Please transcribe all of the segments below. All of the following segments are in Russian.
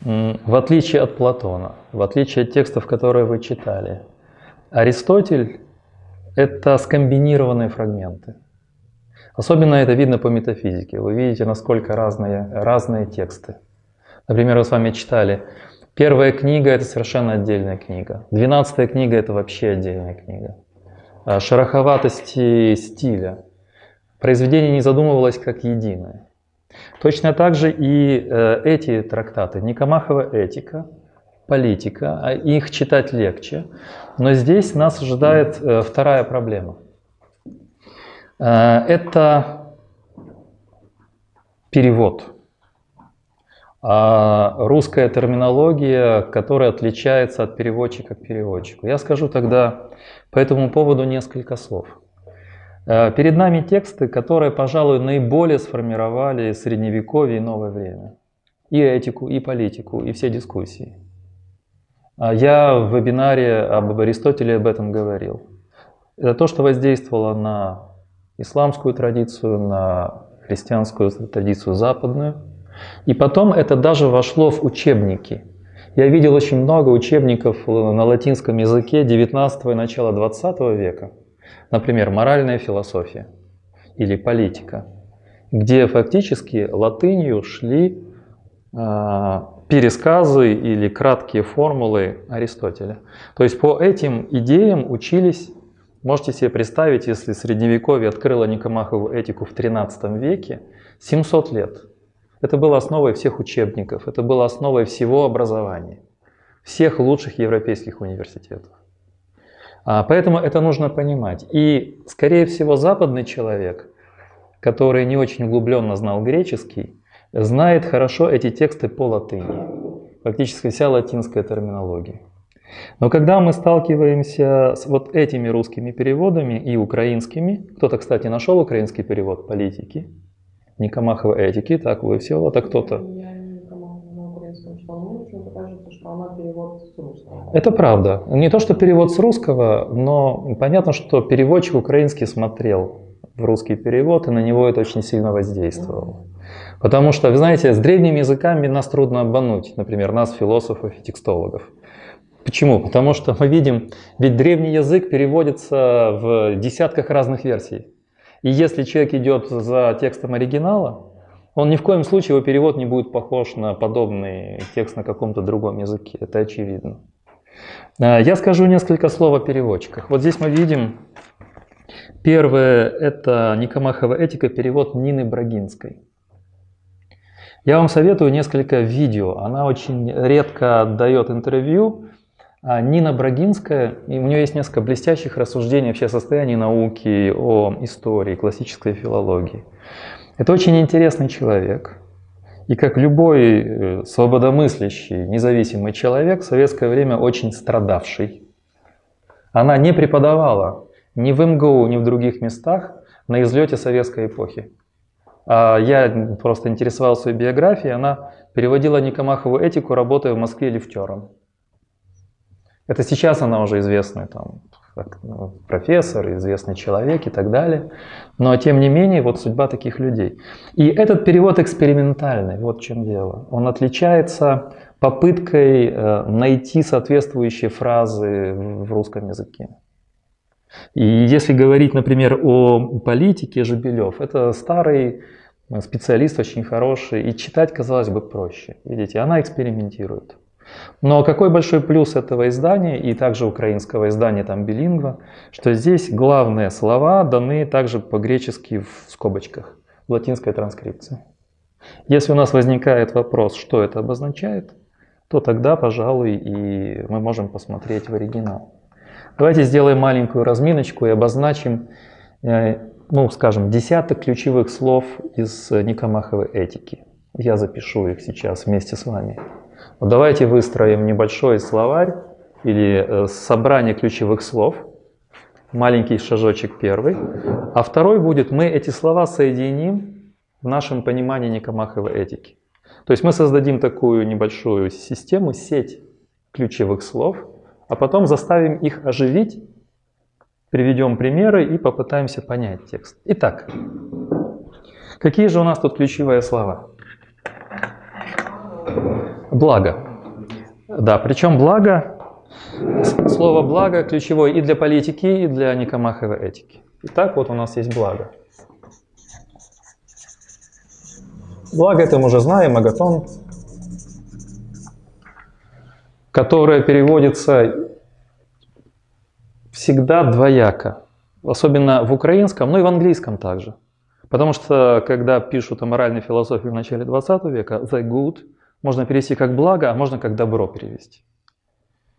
В отличие от Платона, в отличие от текстов, которые вы читали, Аристотель – это скомбинированные фрагменты. Особенно это видно по метафизике. Вы видите, насколько разные, разные тексты. Например, мы с вами читали, первая книга – это совершенно отдельная книга. Двенадцатая книга – это вообще отдельная книга. А шероховатости стиля. Произведение не задумывалось как единое. Точно так же и э, эти трактаты, Никомахова этика, политика, а их читать легче. Но здесь нас ожидает э, вторая проблема. Э, это перевод. А русская терминология, которая отличается от переводчика к переводчику. Я скажу тогда по этому поводу несколько слов. Э, перед нами тексты, которые, пожалуй, наиболее сформировали средневековье и новое время. И этику, и политику, и все дискуссии. А я в вебинаре об Аристотеле об этом говорил. Это то, что воздействовало на исламскую традицию, на христианскую традицию западную. И потом это даже вошло в учебники. Я видел очень много учебников на латинском языке 19 и начала 20 века, Например, моральная философия или политика, где фактически латынью шли э, пересказы или краткие формулы Аристотеля. То есть по этим идеям учились, можете себе представить, если Средневековье открыло Никомахову этику в 13 веке, 700 лет. Это было основой всех учебников, это было основой всего образования, всех лучших европейских университетов. А, поэтому это нужно понимать. И, скорее всего, западный человек, который не очень углубленно знал греческий, знает хорошо эти тексты по латыни. Фактически вся латинская терминология. Но когда мы сталкиваемся с вот этими русскими переводами и украинскими, кто-то, кстати, нашел украинский перевод политики, Никомахова этики, так вы все, вот а кто-то она перевод с русского. Это правда. Не то, что перевод с русского, но понятно, что переводчик украинский смотрел в русский перевод, и на него это очень сильно воздействовало. Потому что, вы знаете, с древними языками нас трудно обмануть, например, нас, философов и текстологов. Почему? Потому что мы видим, ведь древний язык переводится в десятках разных версий. И если человек идет за текстом оригинала, он ни в коем случае, его перевод не будет похож на подобный текст на каком-то другом языке. Это очевидно. А, я скажу несколько слов о переводчиках. Вот здесь мы видим, первое, это Никомахова этика, перевод Нины Брагинской. Я вам советую несколько видео. Она очень редко дает интервью. А Нина Брагинская, и у нее есть несколько блестящих рассуждений вообще о состоянии науки, о истории, классической филологии. Это очень интересный человек. И как любой э, свободомыслящий, независимый человек, в советское время очень страдавший. Она не преподавала ни в МГУ, ни в других местах на излете советской эпохи. А я просто интересовался ее биографией, она переводила Никомахову этику, работая в Москве лифтером. Это сейчас она уже известная там как ну, профессор, известный человек и так далее. Но тем не менее, вот судьба таких людей. И этот перевод экспериментальный, вот в чем дело. Он отличается попыткой э, найти соответствующие фразы в русском языке. И если говорить, например, о политике Жебелев, это старый специалист, очень хороший, и читать, казалось бы, проще. Видите, она экспериментирует. Но какой большой плюс этого издания и также украинского издания там билингва, что здесь главные слова даны также по-гречески в скобочках, в латинской транскрипции. Если у нас возникает вопрос, что это обозначает, то тогда, пожалуй, и мы можем посмотреть в оригинал. Давайте сделаем маленькую разминочку и обозначим, э, ну, скажем, десяток ключевых слов из Никомаховой этики. Я запишу их сейчас вместе с вами. Давайте выстроим небольшой словарь или э, собрание ключевых слов. Маленький шажочек первый. А второй будет, мы эти слова соединим в нашем понимании Никомаховой этики. То есть мы создадим такую небольшую систему, сеть ключевых слов, а потом заставим их оживить, приведем примеры и попытаемся понять текст. Итак, какие же у нас тут ключевые слова? Благо. Да, причем благо, слово благо ключевое и для политики, и для Никомаховой этики. Итак, вот у нас есть благо. Благо это мы уже знаем, агатон, которое переводится всегда двояко. Особенно в украинском, но и в английском также. Потому что, когда пишут о моральной философии в начале 20 века, the good можно перевести как благо, а можно как добро перевести.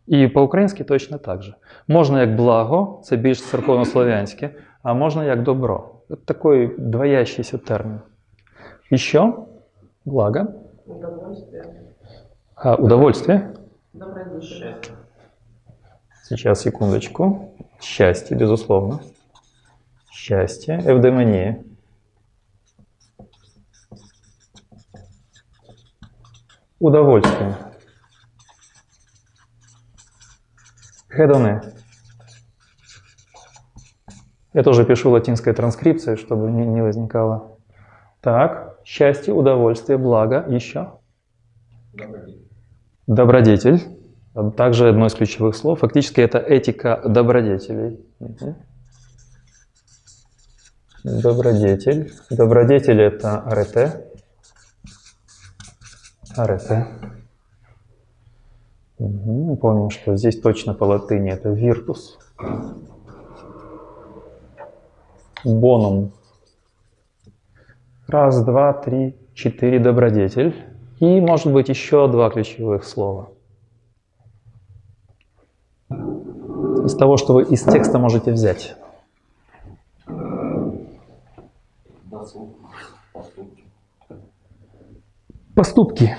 І по-українськи точно так же. Можна як благо, це більш церковнослов'янське, а можна як добро. Это такой двоящийся термин. Еще благо, Удовольствие. а, удовольствие. Добродетель. Сейчас, секундочку. Счастье, безусловно. Счастье, эвдемония. Удовольствие. Хедоне. Я тоже пишу латинской транскрипцией, чтобы не, возникало. Так, счастье, удовольствие, благо. Еще. Добродетель. Также одно из ключевых слов. Фактически это этика добродетелей. Добродетель. Добродетель это арете. Арете. Мгм. Помним, что здесь точно по латыни это виртус. Бонум. Раз, два, три, четыре добродетель. И может быть еще два ключевых слова. Из того, что вы из текста можете взять. Поступки.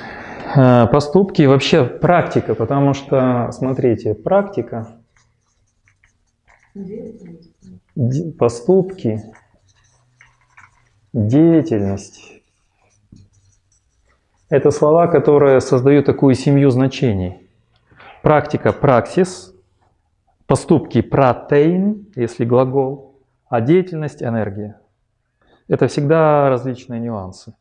Э, Поступки вообще практика, потому что, смотрите, практика, поступки, деятельность – это слова, которые создают такую семью значений. Практика – праксис, поступки – протеин, если глагол, а деятельность – энергия. Это всегда различные нюансы.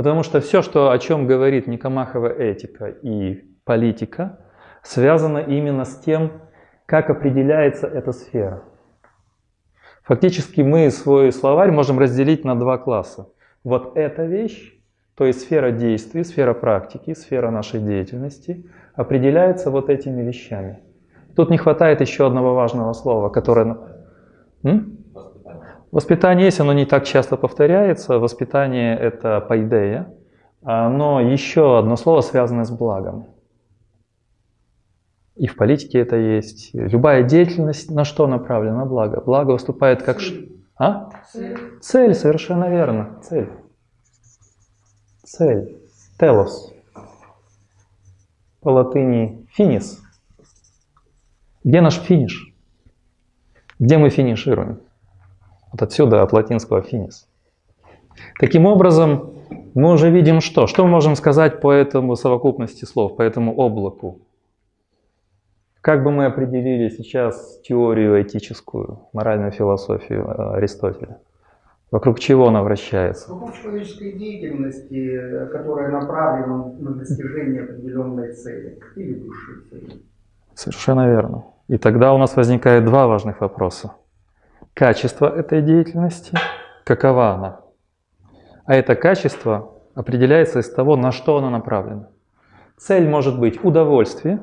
Потому что все, что, о чем говорит Никомахова этика и политика, связано именно с тем, как определяется эта сфера. Фактически мы свой словарь можем разделить на два класса. Вот эта вещь, то есть сфера действий, сфера практики, сфера нашей деятельности, определяется вот этими вещами. Тут не хватает еще одного важного слова, которое... М? Воспитание есть, оно не так часто повторяется. Воспитание – это пайдея, а, но еще одно слово связано с благом. И в политике это есть. Любая деятельность на что направлена? На благо. Благо выступает как... ш- А? Цель. Цель, совершенно верно. Цель. Цель. Телос. По латыни финис. Где наш финиш? Где мы финишируем? Вот отсюда от латинского финис. Таким образом, мы уже видим что? Что мы можем сказать по этому совокупности слов, по этому облаку? Как бы мы определили сейчас теорию этическую, моральную философию э, Аристотеля? Вокруг чего она вращается? Вокруг человеческой деятельности, которая направлена на достижение определенной цели или высшей цели. Совершенно верно. И тогда у нас возникает два важных вопроса. Качество этой деятельности, какова она? А это качество определяется из того, на что она направлена. Цель может быть удовольствие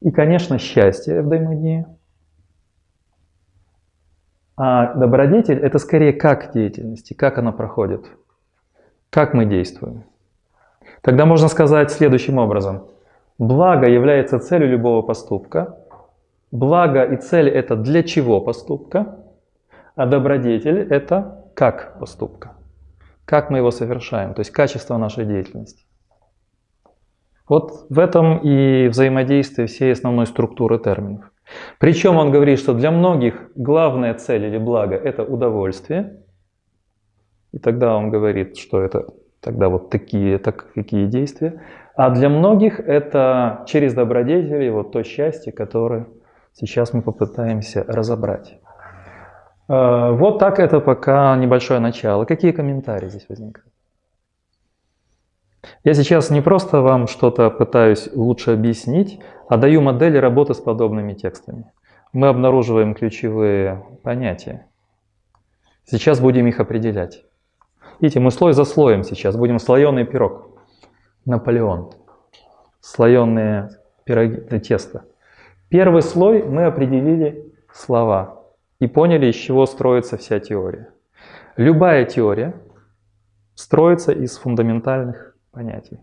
и, конечно, счастье в даймонии. А добродетель – это скорее как деятельности, как она проходит, как мы действуем. Тогда можно сказать следующим образом. Благо является целью любого поступка. Благо и цель это для чего поступка, а добродетель это как поступка. Как мы его совершаем, то есть качество нашей деятельности. Вот в этом и взаимодействие всей основной структуры терминов. Причем он говорит, что для многих главная цель или благо это удовольствие. И тогда он говорит, что это тогда вот такие, так, какие действия. А для многих это через добродетели вот то счастье, которое сейчас мы попытаемся разобрать. Э, Вот так это пока небольшое начало. Какие комментарии здесь возникают? Я сейчас не просто вам что-то пытаюсь лучше объяснить, а даю модели работы с подобными текстами. Мы обнаруживаем ключевые понятия. Сейчас будем их определять. Видите, мы слой за слоем сейчас будем слоеный пирог. Наполеон. Слоеные пироги, тесто. Первый слой мы определили слова и поняли, из чего строится вся теория. Любая теория строится из фундаментальных понятий.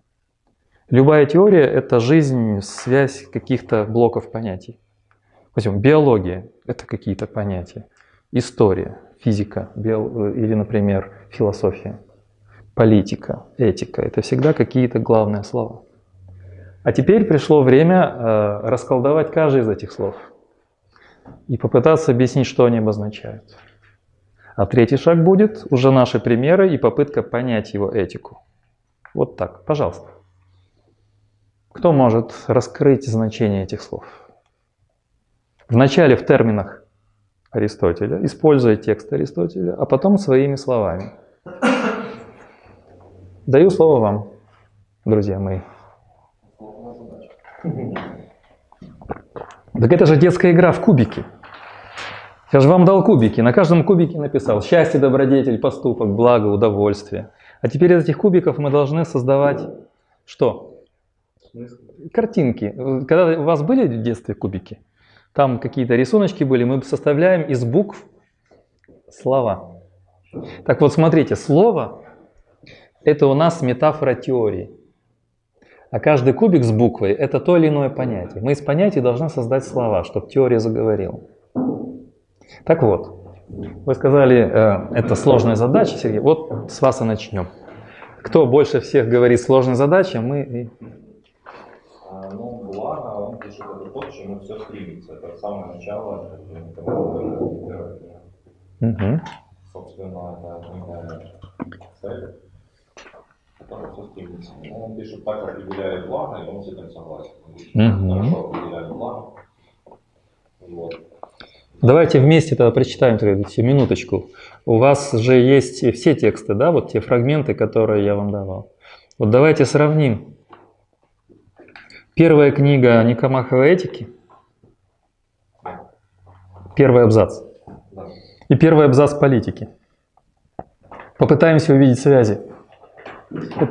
Любая теория – это жизнь, связь каких-то блоков понятий. Возьмем, биология – это какие-то понятия. История, физика био... или, например, философия. Политика, этика – это всегда какие-то главные слова. А теперь пришло время э, расколдовать каждый из этих слов и попытаться объяснить, что они обозначают. А третий шаг будет уже наши примеры и попытка понять его этику. Вот так, пожалуйста. Кто может раскрыть значение этих слов? Вначале в терминах Аристотеля, используя текст Аристотеля, а потом своими словами. Даю слово вам, друзья мои. Так это же детская игра в кубики. Я же вам дал кубики. На каждом кубике написал счастье, добродетель, поступок, благо, удовольствие. А теперь из этих кубиков мы должны создавать что? Картинки. Когда у вас были в детстве кубики? Там какие-то рисуночки были, мы составляем из букв слова. Так вот, смотрите, слово – это у нас метафора теории. А каждый кубик с буквой – это то или иное понятие. Мы из понятий должны создать слова, чтобы теория заговорила. Так вот, вы сказали, э, это сложная задача, Сергей. Вот с вас и начнем. Кто больше всех говорит сложная задача, мы... А, ну, благо, он пишет это то, к чему все стремится. Это самое начало, Угу. Собственно, это цель, все стремится. Ну, он пишет так, определяет благо, и он с этим согласен. Хорошо определяет благо. Вот. Давайте вместе тогда прочитаем минуточку. У вас же есть все тексты, да, вот те фрагменты, которые я вам давал. Вот давайте сравним. Первая книга Никомаховой этики, первый абзац, и первый абзац политики. Попытаемся увидеть связи.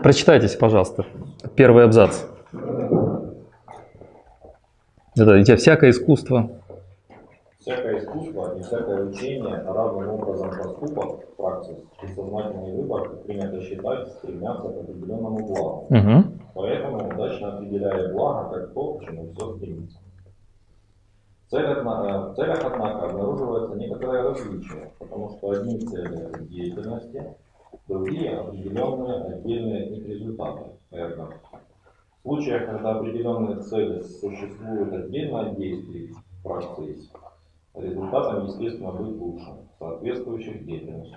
Прочитайтесь, пожалуйста, первый абзац. Это где всякое искусство, Всякое искусство и всякое учение равным образом поступок, праксис и сознательный выбор принято считать стремятся к определенному благу. Угу. Поэтому удачно определяя благо как то, к чему все стремится. В целях, в целях, однако, обнаруживается некоторое различие, потому что одни цели деятельности, другие определенные отдельные их результаты. Эрго. В случаях, когда определенные цели существуют отдельно от действий в процессе, результатом, естественно, быть лучше, соответствующих деятельности.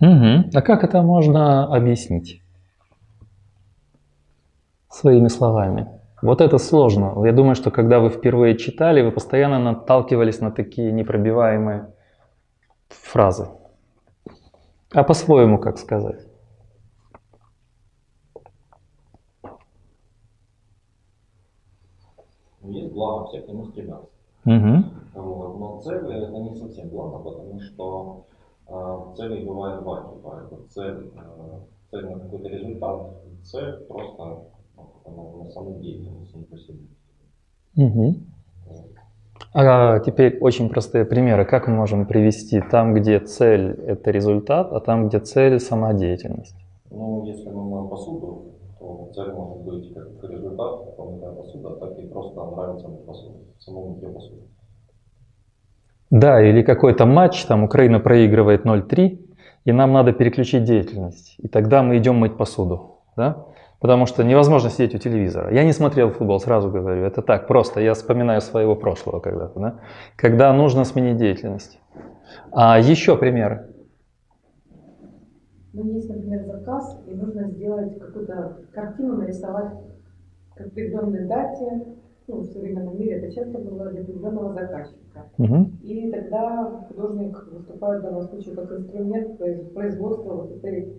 Угу. А как это можно объяснить? Своими словами. Вот это сложно. Я думаю, что когда вы впервые читали, вы постоянно наталкивались на такие непробиваемые фразы. А по-своему как сказать? Есть благо, все к нему стремятся. Угу. Вот. Но цели это не совсем благо, потому что э, целей бывает два типа. Это цель, э, цель на какой-то результат, цель просто ну, на саму деятельность, не по себе. Угу. А теперь очень простые примеры. Как мы можем привести там, где цель – это результат, а там, где цель – сама деятельность? Ну, если мы моем посуду, то цель может быть как результат, помытая посуда, так и просто нравится мне посуда, самому внутри посуды. Да, или какой-то матч, там Украина проигрывает 0-3, и нам надо переключить деятельность. И тогда мы идем мыть посуду. Да? Потому что невозможно сидеть у телевизора. Я не смотрел футбол, сразу говорю. Это так, просто. Я вспоминаю своего прошлого когда-то. Да? Когда нужно сменить деятельность. А еще примеры. Ну, есть, например, заказ, и нужно сделать какую-то картину, нарисовать к определенной дате. Ну, в современном мире это часто было для определенного заказчика. Мгм. И тогда художник выступает в данном случае как инструмент произ- производства вот этой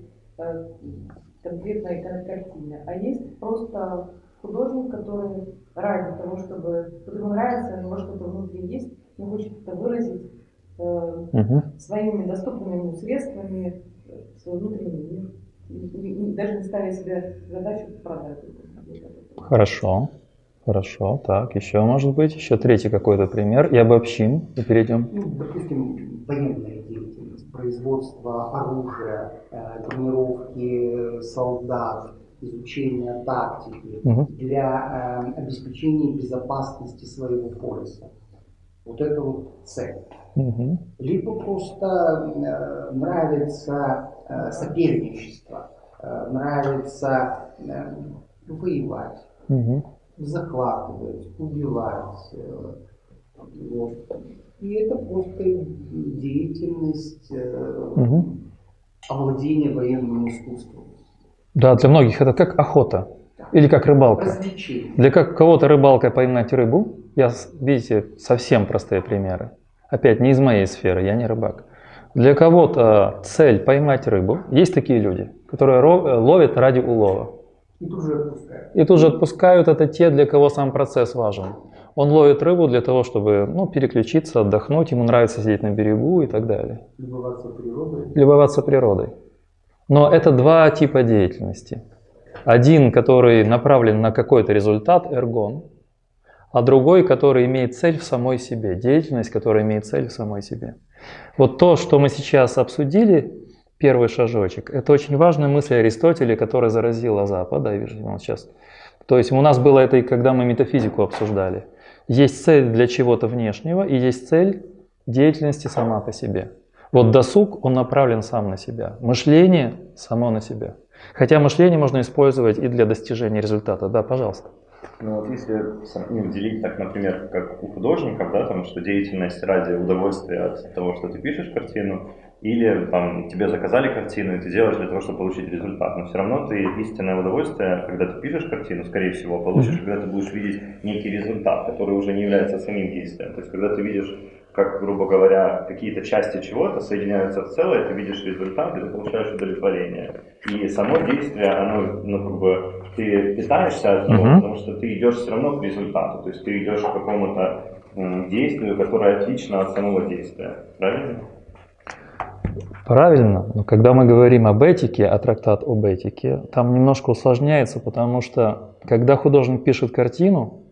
конкретной картине, а есть просто художник, который ради того, чтобы вот ему нравится, у него что-то внутри есть, он хочет это выразить э, Угу. своими доступными ему средствами, э, свой внутренний мир. Даже не ставя себе задачу продать. Хорошо. Хорошо. Так, еще может быть, еще третий какой-то пример. И обобщим, и перейдем. Ну, допустим, военная производство оружия, э, тренировки солдат, изучение тактики Мгм. для э, обеспечения безопасности своего пояса. Вот это вот цель. Мгм. Либо просто э, нравится э, соперничество, э, нравится э, воевать, Мгм. захватывать, убивать. э, вот. И это просто деятельность э, Мгм. овладения военным искусством. Да, для многих это как охота или как рыбалка. Развлечение. Для как кого-то рыбалка поймать рыбу, я, видите, совсем простые примеры. Опять не из моей сферы, я не рыбак. Для кого-то цель поймать рыбу. Есть такие люди, которые э, ловят ради улова. И тут же отпускают. И тут же отпускают это те, для кого сам процесс важен. Он ловит рыбу для того, чтобы ну, переключиться, отдохнуть, ему нравится сидеть на берегу и так далее. Любоваться природой. Любоваться природой. Но это два типа деятельности. Один, который направлен на какой-то результат, эргон, а другой, который имеет цель в самой себе, деятельность, которая имеет цель в самой себе. Вот то, что мы сейчас обсудили, первый шажочек, это очень важная мысль Аристотеля, которая заразила Запад, да, я вижу, он сейчас. То есть у нас было это и когда мы метафизику обсуждали. Есть цель для чего-то внешнего, и есть цель деятельности сама по себе. Вот досуг, он направлен сам на себя. Мышление само на себя. Хотя мышление можно использовать и для достижения результата. Да, пожалуйста. Ну вот если ну, делить так, например, как у художников, да, там, что деятельность ради удовольствия от того, что ты пишешь картину, или там тебе заказали картину, и ты делаешь для того, чтобы получить результат. Но все равно ты истинное удовольствие, когда ты пишешь картину, скорее всего, получишь, когда ты будешь видеть некий результат, который уже не является самим действием. То есть, когда ты видишь, как, грубо говоря, какие-то части чего-то соединяются в целое, ты видишь результат, и ты получаешь удовлетворение. И само действие, оно, ну, как бы, ты питаешься от него, Мгм. потому что ты идешь все равно к результату. То есть ты идешь к какому-то действию, которое отлично от самого действия. Правильно? Правильно, но когда мы говорим об этике, а трактат об этике, там немножко усложняется, потому что когда художник пишет картину,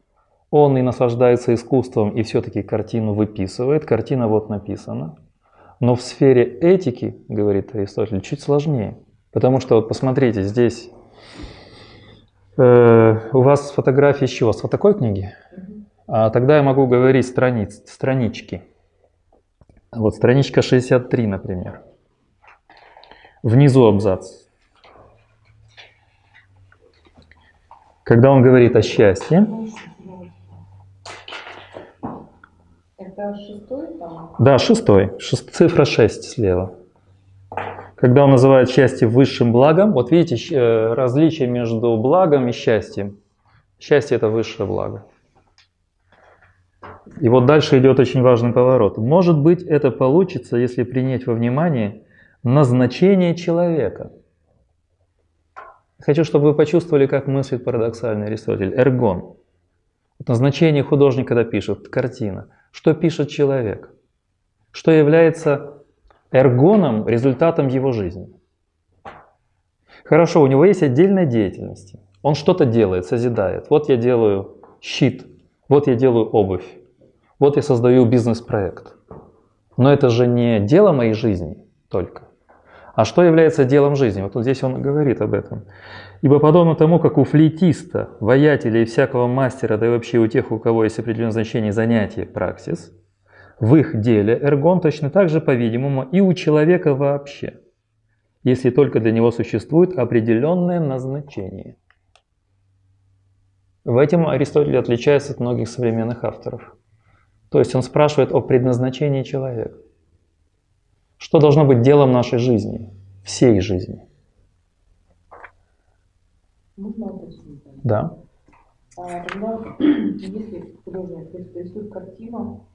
он и наслаждается искусством, и все-таки картину выписывает, картина вот написана. Но в сфере этики, говорит Аристотель, чуть сложнее. Потому что вот посмотрите, здесь э, у вас фотографии чего? С вот книги? А тогда я могу говорить страниц, странички. Вот страничка 63, например. Внизу абзац. Когда он говорит о счастье, Это шестой там? да, шестой, шест- цифра 6 слева. Когда он называет счастье высшим благом, вот видите э, различие между благом и счастьем. Счастье это высшее благо. И вот дальше идет очень важный поворот. Может быть, это получится, если принять во внимание назначение человека. Хочу, чтобы вы почувствовали, как мыслит парадоксальный Аристотель. Эргон. Назначение художника, когда пишет картина. Что пишет человек? Что является эргоном, результатом его жизни? Хорошо, у него есть отдельная деятельность. Он что-то делает, созидает. Вот я делаю щит, вот я делаю обувь, вот я создаю бизнес-проект. Но это же не дело моей жизни только. А что является делом жизни? Вот здесь он говорит об этом. Ибо подобно тому, как у флейтиста, воятеля и всякого мастера, да и вообще у тех, у кого есть определенное значение занятие, праксис, в их деле эргон точно так же, по-видимому, и у человека вообще, если только для него существует определенное назначение. В этом Аристотель отличается от многих современных авторов. То есть он спрашивает о предназначении человека. Что должно быть делом нашей жизни, всей жизни? Можно уточнить? Да. А, Тогда, если художник рисует картину,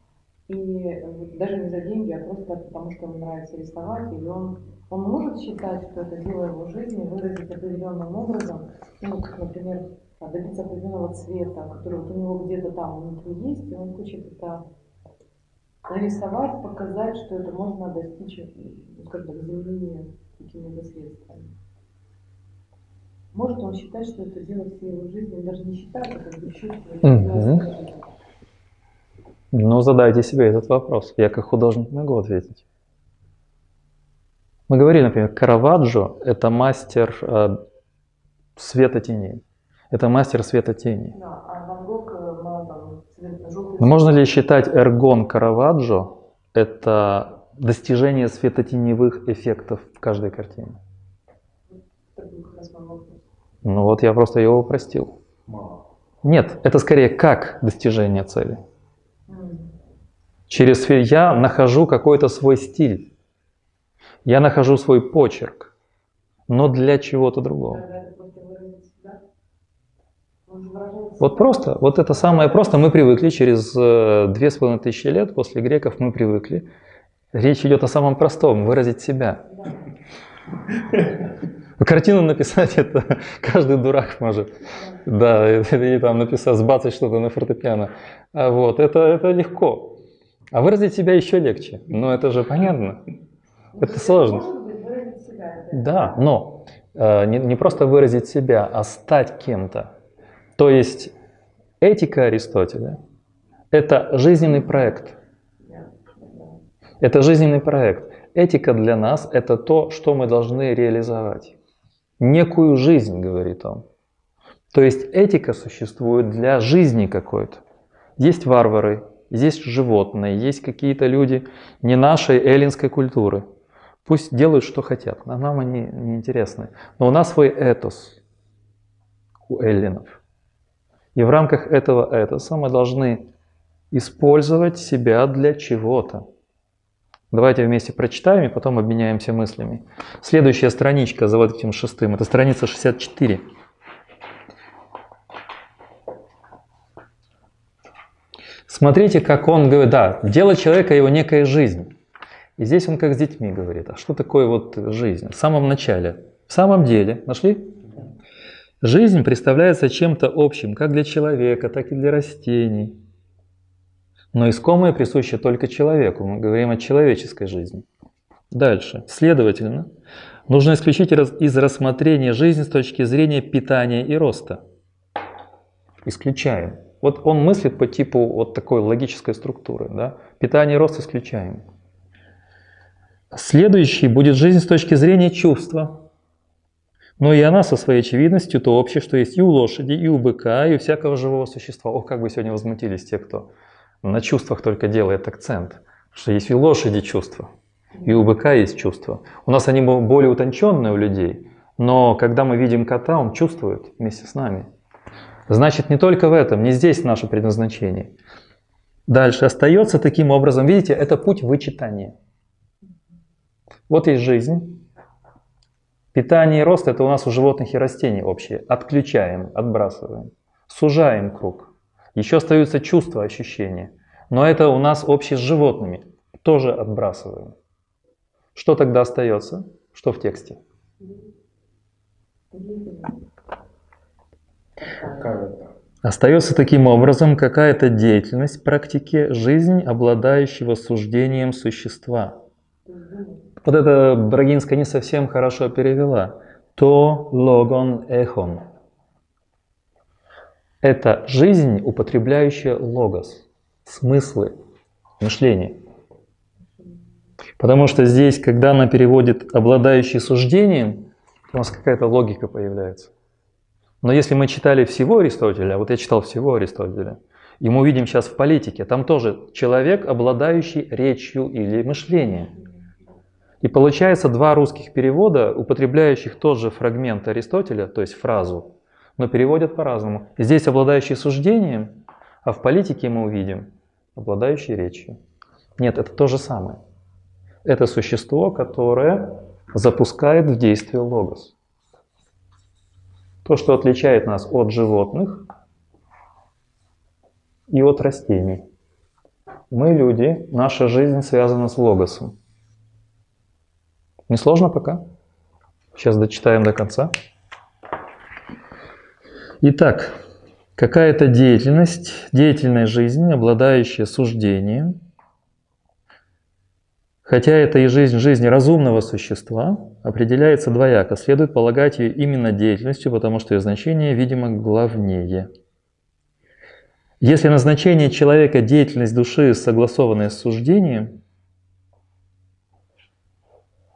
И вот даже не за деньги, а просто потому, что ему нравится рисовать, и он, он может считать, что это дело его жизни, выразить определенным образом, ну, как, например, добиться определенного цвета, который вот у него где-то там внутри есть, и он хочет это нарисовать, показать, что это можно достичь, ну, скажем так, изменения какими-то средствами. Может он считать, что это дело всей его жизни, он даже не считает, а как бы чувствует. Ну, задайте себе этот вопрос. Я как художник могу ответить. Мы говорили, например, Караваджо – это мастер э, света теней. Это мастер света теней. Да, а Ван Гог, э, мало там, цвет- желтый Но можно ли считать Эргон Караваджо – это достижение светотеневых эффектов в каждой картине? Ну вот я просто его упростил. Нет, это скорее как достижение цели. Через я нахожу какой-то свой стиль. Я нахожу свой почерк, но для чего-то другого. Когда это просто выразить себя, он же выражает Вот просто, вот это самое просто, мы привыкли через э, две с половиной тысячи лет после греков мы привыкли. Речь идет о самом простом, выразить себя. Картину написать это каждый дурак может. Да, или там написать, сбацать что-то на фортепиано. А вот, это, это легко. А выразить себя еще легче. Но это же понятно. Это сложно. Да, но э, не, не просто выразить себя, а стать кем-то. То есть этика Аристотеля – это жизненный проект. Это жизненный проект. Этика для нас – это то, что мы должны реализовать. Некую жизнь, говорит он. То есть этика существует для жизни какой-то. Есть варвары, есть животные, есть какие-то люди не нашей эллинской культуры. Пусть делают, что хотят, а нам они не интересны. Но у нас свой этос у эллинов. И в рамках этого этоса мы должны использовать себя для чего-то. Давайте вместе прочитаем и потом обменяемся мыслями. Следующая страничка за вот этим шестым, это страница 64. Смотрите, как он говорит, да, дело человека его некая жизнь. И здесь он как с детьми говорит, а что такое вот жизнь? В самом начале, в самом деле, нашли? Жизнь представляется чем-то общим, как для человека, так и для растений. Но искомое присуще только человеку. Мы говорим о человеческой жизни. Дальше. Следовательно, нужно исключить из рассмотрения жизни с точки зрения питания и роста. Исключаем. Вот он мыслит по типу вот такой логической структуры. Да? Питание и рост исключаем. Следующий будет жизнь с точки зрения чувства. Но и она со своей очевидностью то общее, что есть и у лошади, и у быка, и у всякого живого существа. Ох, как бы сегодня возмутились те, кто на чувствах только делает акцент, что есть и у лошади чувства, и у быка есть чувства. У нас они бо- более утонченные у людей, но когда мы видим кота, он чувствует вместе с нами. Значит, не только в этом, не здесь наше предназначение. Дальше остается таким образом, видите, это путь вычитания. Вот есть жизнь. Питание и рост – это у нас у животных и растений общее. Отключаем, отбрасываем. Сужаем круг. Еще остаются чувства, ощущения. Но это у нас общее с животными. Тоже отбрасываем. Что тогда остается? Что в тексте? Остается таким образом какая-то деятельность, практики, жизнь обладающего суждением существа. Вот это Брагинская не совсем хорошо перевела. То логон эхон. Это жизнь, употребляющая логос, смыслы, мышление. Потому что здесь, когда она переводит обладающий суждением, у нас какая-то логика появляется. Но если мы читали всего Аристотеля, а вот я читал всего Аристотеля, и мы увидим сейчас в политике, там тоже человек, обладающий речью или мышлением. И получается два русских перевода, употребляющих тот же фрагмент Аристотеля, то есть фразу, но переводят по-разному. Здесь обладающий суждением, а в политике мы увидим обладающий речью. Нет, это то же самое. Это существо, которое запускает в действие логос. То, что отличает нас от животных и от растений. Мы люди, наша жизнь связана с логосом. Не сложно пока? Сейчас дочитаем до конца. Итак, какая-то деятельность, деятельная жизнь, обладающая суждением, хотя это и жизнь жизни разумного существа, определяется двояко. Следует полагать ее именно деятельностью, потому что ее значение, видимо, главнее. Если назначение человека – деятельность души, согласованная с суждением,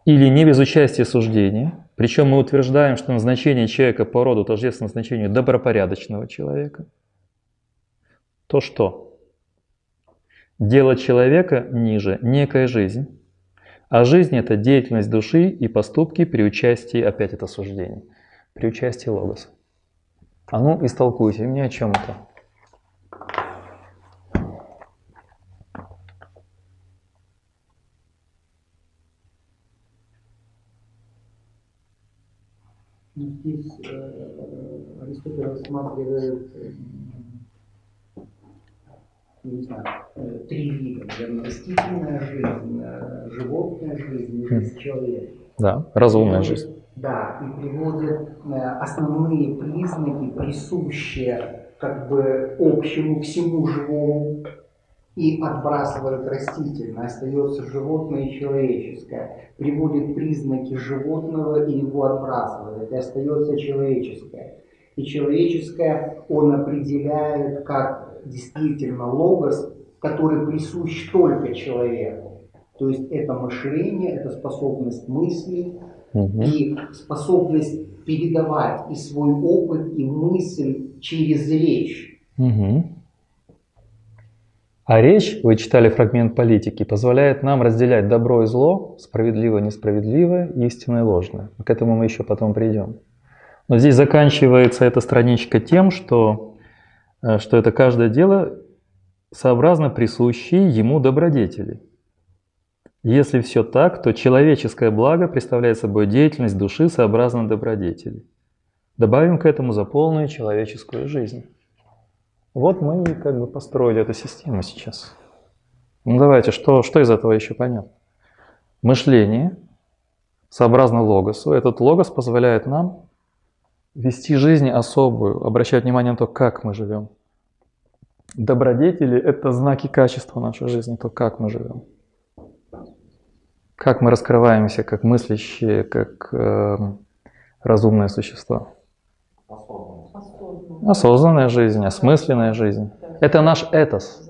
или не без участия суждения, причем мы утверждаем, что назначение человека по роду тождественно назначению добропорядочного человека, то что? Дело человека ниже – некая жизнь, а жизнь – это деятельность души и поступки при участии, опять это суждение, при участии логоса. А ну, истолкуйте мне о чем это. Здесь э, Аристотель рассматривает, э, не знаю, э, три вида, наверное, растительная жизнь, животная жизнь и Хм. человек. Да, разумная жизнь. Да, и приводит основные признаки, присущие как бы общему всему живому, и отбрасывает растительное, остается животное и человеческое. Приводит признаки животного и его отбрасывает, и остается человеческое. И человеческое он определяет как действительно логос, который присущ только человеку. То есть это мышление, это способность мысли, Мгм. и способность передавать и свой опыт, и мысль через речь. Мгм. А речь, вы читали фрагмент политики, позволяет нам разделять добро и зло, справедливое, несправедливое, истинное и ложное. К этому мы еще потом придем. Но здесь заканчивается эта страничка тем, что, э, что это каждое дело сообразно присущие ему добродетели. Если все так, то человеческое благо представляет собой деятельность души сообразно добродетели. Добавим к этому за полную человеческую жизнь. Вот мы как бы построили эту систему сейчас. Ну давайте, что, что из этого еще понятно? Мышление, сообразно логосу. Этот логос позволяет нам вести жизнь особую, обращать внимание на то, как мы живем. Добродетели – это знаки качества нашей жизни, то, как мы живем. Как мы раскрываемся, как мыслящие, как э, разумные существа. Осознанно. Осознанная жизнь, осмысленная жизнь. Это наш этос.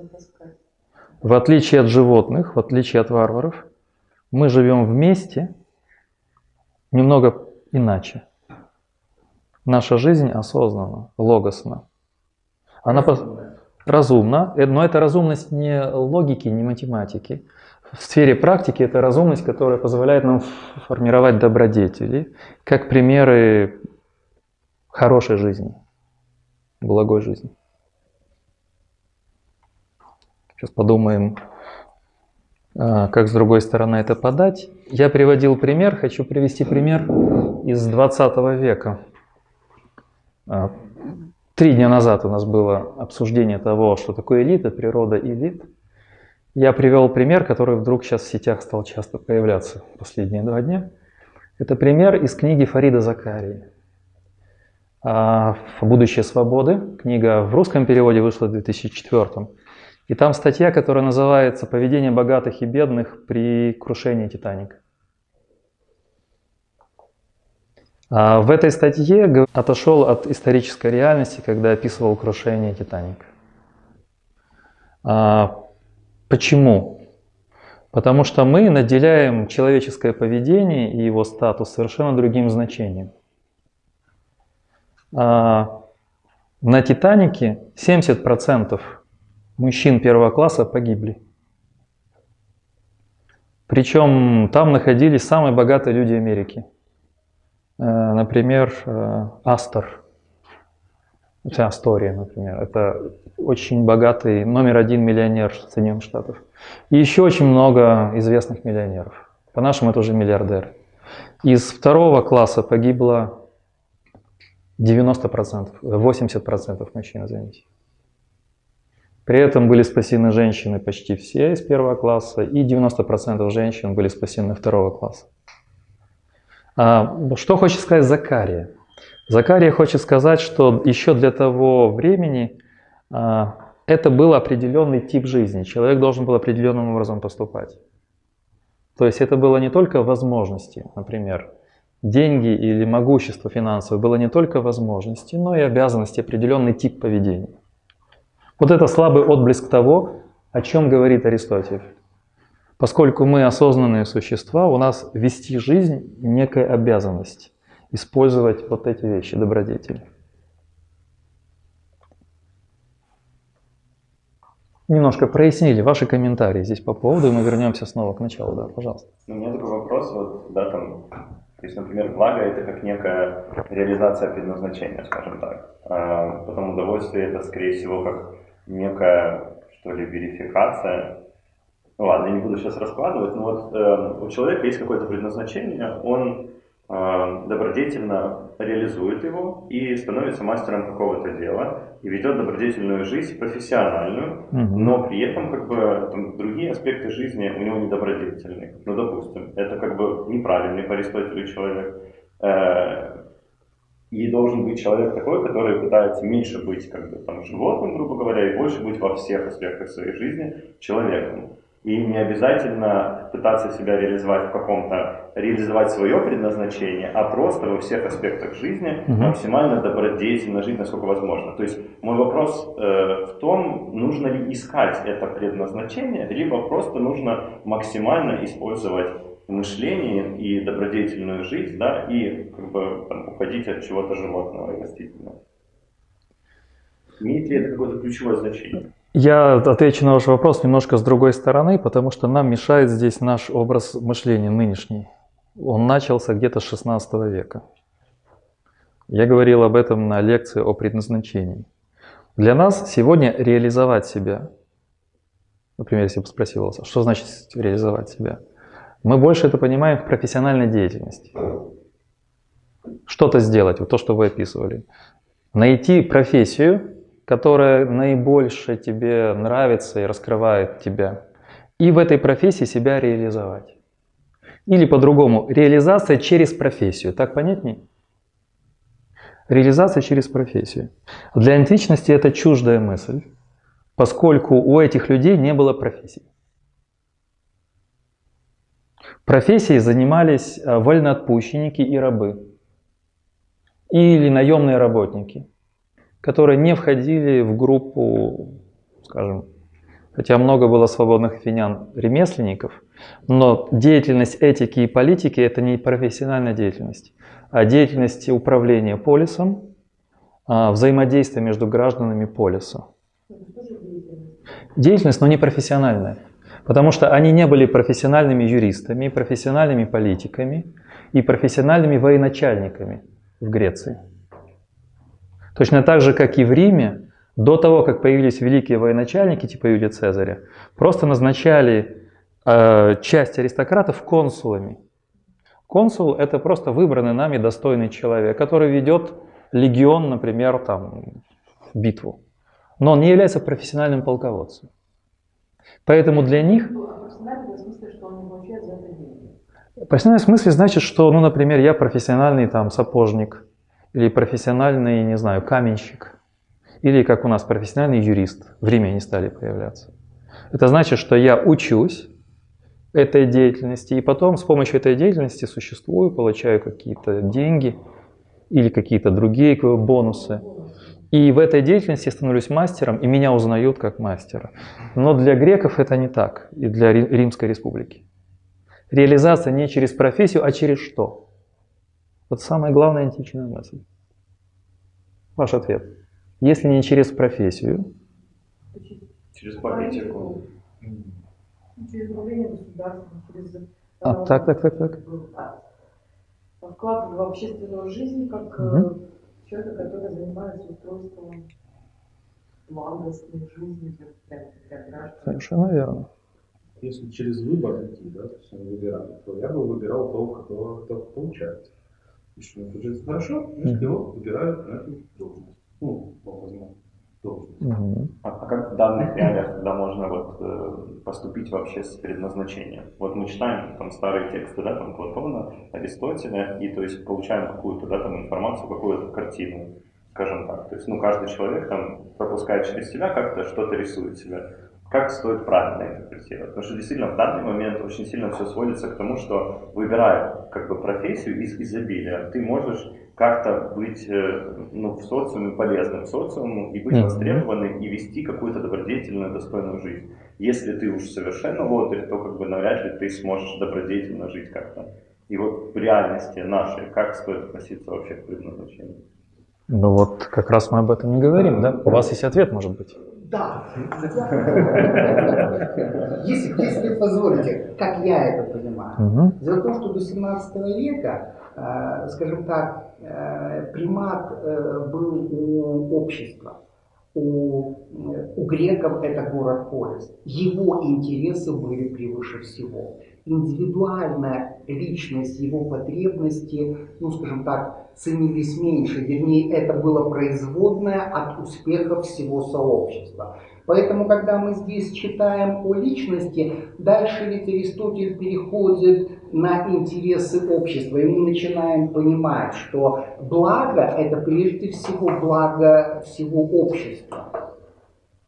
В отличие от животных, в отличие от варваров, мы живем вместе немного иначе. Наша жизнь осознанна, логосна. Она по- разумна, э, но это разумность не логики, не математики. В сфере практики это разумность, которая позволяет нам формировать добродетели, как примеры хорошей жизни, благой жизни. Сейчас подумаем, а, как с другой стороны это подать. Я приводил пример, хочу привести пример из 20 века. А, Три дня назад у нас было обсуждение того, что такое элита, природа элит. Я привел пример, который вдруг сейчас в сетях стал часто появляться последние два дня. Это пример из книги Фарида Закарии. А, «Будущее свободы». Книга в русском переводе вышла в 2004 и там статья, которая называется «Поведение богатых и бедных при крушении Титаника». А В этой статье отошел от исторической реальности, когда описывал крушение Титаника. А, Почему? Потому что мы наделяем человеческое поведение и его статус совершенно другим значением. А, На Титанике 70% мужчин первого класса погибли. Причем там находились самые богатые люди Америки. Э, Например, э, Астор. Это Астория, например. Это очень богатый номер один миллионер Соединенных Штатов. И еще очень много известных миллионеров. По-нашему это уже миллиардеры. Из второго класса погибло 90%, 80% мужчин, извините. При этом были спасены женщины почти все из первого класса, и 90% женщин были спасены второго класса. А, что хочет сказать Закария? Закария хочет сказать, что еще для того времени а, это был определенный тип жизни. Человек должен был определенным образом поступать. То есть это было не только возможности, например, деньги или могущество финансовое, было не только возможности, но и обязанности, определенный тип поведения. Вот это слабый отблеск того, о чем говорит Аристотель. Поскольку мы осознанные существа, у нас вести жизнь некая обязанность использовать вот эти вещи, добродетели. Немножко прояснили ваши комментарии здесь по поводу, и мы вернемся снова к началу, да, пожалуйста. У меня такой вопрос, вот, да, там, то есть, например, благо это как некая реализация предназначения, скажем так. А потом удовольствие это, скорее всего, как некая, что ли, верификация. Ну ладно, я не буду сейчас раскладывать, но вот э, у человека есть какое-то предназначение, он добродетельно реализует его и становится мастером какого-то дела и ведет добродетельную жизнь профессиональную, Мгм. но при этом как бы там, другие аспекты жизни у него недобродетельные. Ну, допустим, это как бы неправильный по Аристотелю человек. Э, и должен быть человек такой, который пытается меньше быть как бы там животным, грубо говоря, и больше быть во всех аспектах своей жизни человеком. И не обязательно пытаться себя реализовать в каком-то, реализовать свое предназначение, а просто во всех аспектах жизни Мгм. максимально добродетельно жить, насколько возможно. То есть мой вопрос э, в том, нужно ли искать это предназначение, либо просто нужно максимально использовать мышление и добродетельную жизнь, да, и как бы там, уходить от чего-то животного и растительного. Имеет ли это какое-то ключевое значение? Я отвечу на ваш вопрос немножко с другой стороны, потому что нам мешает здесь наш образ мышления нынешний. Он начался где-то с 16 века. Я говорил об этом на лекции о предназначении. Для нас сегодня реализовать себя, например, если бы спросил вас, а что значит реализовать себя, мы больше это понимаем в профессиональной деятельности. Что-то сделать, вот то, что вы описывали. Найти профессию, которая наибольше тебе нравится и раскрывает тебя. И в этой профессии себя реализовать. Или по-другому, реализация через профессию. Так понятней? Реализация через профессию. Для античности это чуждая мысль, поскольку у этих людей не было профессий. Профессией занимались а, вольноотпущенники и рабы. Или наемные работники, которые не входили в группу, скажем, хотя много было свободных финян ремесленников, но деятельность этики и политики это не профессиональная деятельность, а деятельность управления полисом, а, взаимодействие между гражданами полиса. Деятельность, но не профессиональная. Потому что они не были профессиональными юристами, профессиональными политиками и профессиональными военачальниками в Греции. Точно так же, как и в Риме, до того, как появились великие военачальники типа Юлия Цезаря, просто назначали э, часть аристократов консулами. Консул – это просто выбранный нами достойный человек, который ведет легион, например, там, в битву. Но он не является профессиональным полководцем. Поэтому для них Профессиональный в смысле, что он не получает за это деньги. Профессиональный в смысле значит, что, ну, например, я профессиональный там сапожник, или профессиональный, не знаю, каменщик, или как у нас профессиональный юрист. В Риме они стали появляться. Это значит, что я учусь этой деятельности, и потом с помощью этой деятельности существую, получаю какие-то деньги или какие-то другие бонусы. И в этой деятельности я становлюсь мастером, и меня узнают как мастера. Но для греков это не так, и для Ри- Римской республики. Реализация не через профессию, а через что? Вот самая главная античная мысль. Ваш ответ. Если не через профессию, Через политику. Через управление государством, через А, э, так, так, так, так. а, вклад в общественную жизнь как э, Мгм. человека, который занимается устройством благостной жизни для, граждан. совершенно верно. Если через выбор идти, да, то есть он выбирает, то я бы выбирал того, кто, кто получает. И что он получается хорошо, значит его выбирают на эту должность. Ну, по возможности. должность. Мгм. А, а как в данных реалиях, когда можно вот, э, поступить вообще с предназначением? Вот мы читаем там старые тексты, да, там Платона, Аристотеля, и то есть получаем какую-то, да, там информацию, какую-то картину, скажем так. То есть, ну, каждый человек там пропускает через себя как-то, что-то рисует себя. Как стоит правильно интерпретировать? Потому что действительно в данный момент очень сильно все сводится к тому, что выбирая как бы профессию из изобилия, ты можешь как-то быть э, ну, в социуме полезным социуму и быть Мгм. востребованным и вести какую-то добродетельную, достойную жизнь. Если ты уж совершенно лодырь, то как бы навряд ли ты сможешь добродетельно жить как-то. И вот в реальности нашей, как стоит относиться вообще к предназначению? Ну вот как раз мы об этом и говорим, да? У вас есть ответ, может быть? Да. Если, если позволите, как я это понимаю. Мгм. Дело в том, что до 17 века, э, скажем так, э, примат э, был у общества. У, э, у греков это город Полис. Его интересы были превыше всего. Индивидуальная личность, его потребности, ну, скажем так, ценились меньше. Вернее, это было производное от успехов всего сообщества. Поэтому, когда мы здесь читаем о личности, дальше ведь Аристотель переходит на интересы общества, и мы начинаем понимать, что благо – это прежде всего благо всего общества.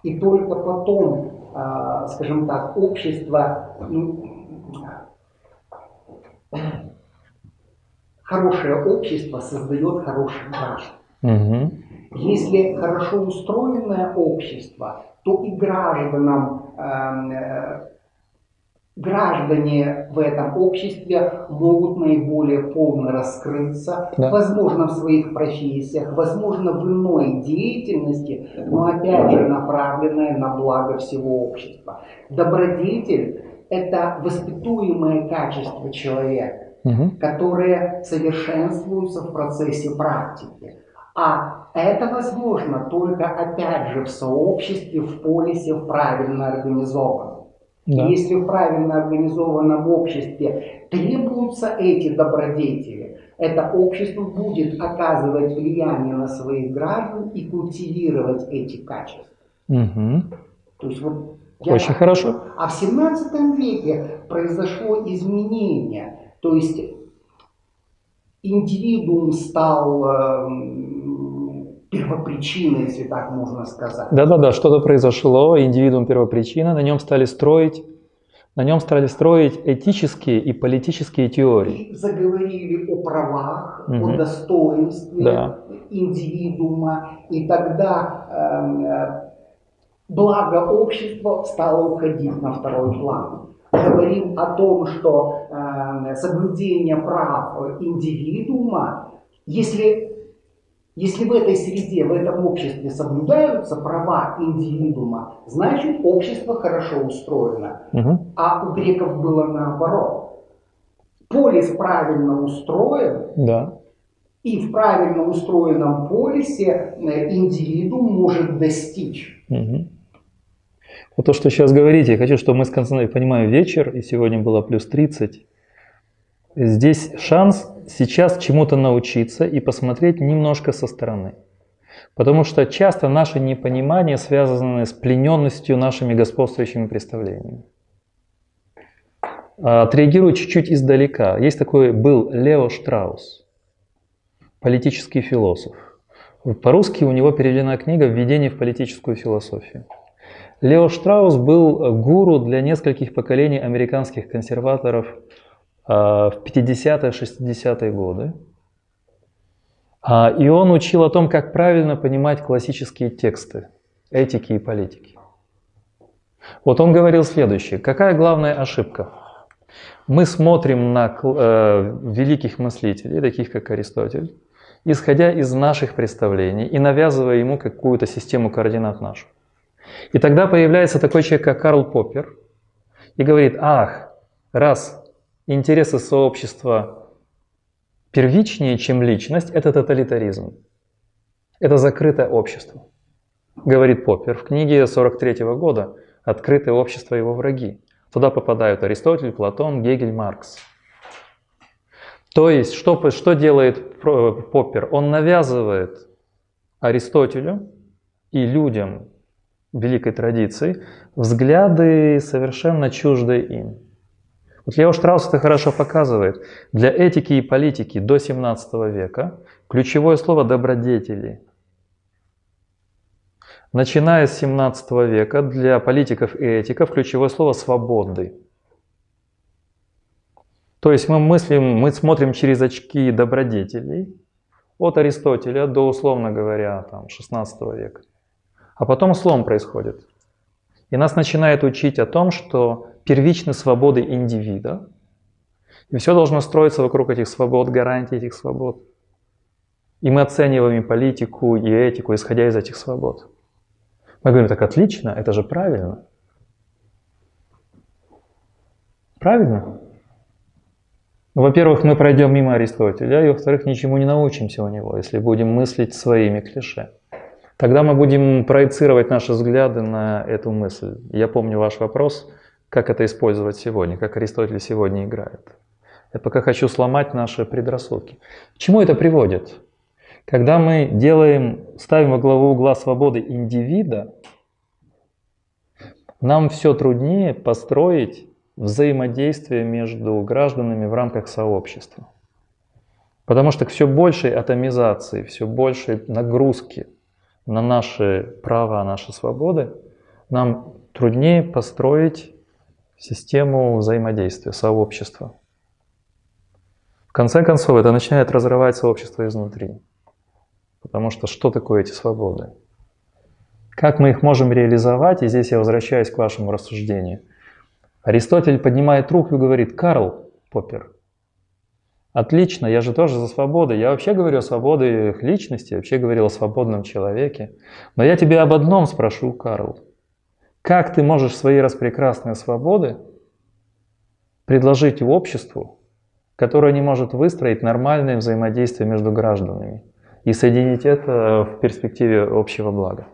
И только потом, а, скажем так, общество, ну, хорошее общество создает хороших граждан. Мгм. Если хорошо устроенное общество, то и гражданам, эм, э, граждане в этом обществе могут наиболее полно раскрыться, Да. возможно, в своих профессиях, возможно, в иной деятельности, но опять же направленная на благо всего общества. Добродетель – это воспитуемое качество человека Мгм. которые совершенствуются в процессе практики. А это возможно только, опять же, в сообществе, в полисе, в правильно организованном. Да. Если в правильно организованном обществе требуются эти добродетели, это общество будет оказывать влияние на своих граждан и культивировать эти качества. Мгм. То есть вот я- Очень хорошо. а в 17 веке произошло изменение. То есть индивидуум стал эм, первопричиной, если так можно сказать. Да-да-да, что-то произошло, индивидуум первопричина, на нем стали строить, на нем стали строить этические и политические теории. И заговорили о правах, о Мгм. достоинстве Да. индивидуума, и тогда эм, э, благо общества стало уходить на второй план. Говорим о том, что э, соблюдение прав индивидуума, если, если в этой среде, в этом обществе соблюдаются права индивидуума, значит общество хорошо устроено. Мгм. А у греков было наоборот. Полис правильно устроен, Да. и в правильно устроенном полисе э, индивидуум может достичь. Мгм. Вот то, что сейчас говорите, я хочу, чтобы мы сконцентрировали, понимаю, вечер, и сегодня было плюс 30. Здесь шанс сейчас чему-то научиться и посмотреть немножко со стороны. Потому что часто наше непонимание связано с плененностью нашими господствующими представлениями. А, Отреагирую чуть-чуть издалека. Есть такой был Лео Штраус, политический философ. По-русски у него переведена книга «Введение в политическую философию». Лео Штраус был гуру для нескольких поколений американских консерваторов а, в 50-е, 60-е годы. А, И он учил о том, как правильно понимать классические тексты этики и политики. Вот он говорил следующее. Какая главная ошибка? Мы смотрим на э, великих мыслителей, таких как Аристотель, исходя из наших представлений и навязывая ему какую-то систему координат нашу. И тогда появляется такой человек, как Карл Поппер, и говорит, ах, раз интересы сообщества первичнее, чем личность, это тоталитаризм. Это закрытое общество. Говорит Поппер в книге 43 года «Открытое общество и его враги». Туда попадают Аристотель, Платон, Гегель, Маркс. То есть, что, что делает Поппер? Он навязывает Аристотелю и людям великой традиции взгляды совершенно чуждые им. Вот Лео Штраус это хорошо показывает. Для этики и политики до 17 века ключевое слово «добродетели». Начиная с 17 века для политиков и этиков ключевое слово «свободы». То есть мы мыслим, мы смотрим через очки добродетелей от Аристотеля до, условно говоря, там, 16 века. А потом слом происходит. И нас начинает учить о том, что первичны свободы индивида, и все должно строиться вокруг этих свобод, гарантий этих свобод. И мы оцениваем политику и этику, исходя из этих свобод. Мы говорим, так отлично, это же правильно. Правильно? Ну, во-первых, мы пройдем мимо Аристотеля, и во-вторых, ничему не научимся у него, если будем мыслить своими клише. Тогда мы будем проецировать наши взгляды на эту мысль. Я помню ваш вопрос – как это использовать сегодня, как Аристотель сегодня играет. Я пока хочу сломать наши предрассудки. К чему это приводит? Когда мы делаем, ставим во главу угла свободы индивида, нам все труднее построить взаимодействие между гражданами в рамках сообщества. Потому что все большей атомизации, все большей нагрузки на наши права, наши свободы, нам труднее построить систему взаимодействия, сообщества. В конце концов, это начинает разрывать сообщество изнутри. Потому что что такое эти свободы? Как мы их можем реализовать? И здесь я возвращаюсь к вашему рассуждению. Аристотель поднимает руку и говорит, Карл Поппер, отлично, я же тоже за свободу. Я вообще говорю о свободе личности, вообще говорил о свободном человеке. Но я тебя об одном спрошу, Карл. Как ты можешь свои распрекрасные свободы предложить обществу, которое не может выстроить нормальное взаимодействие между гражданами и соединить это в перспективе общего блага?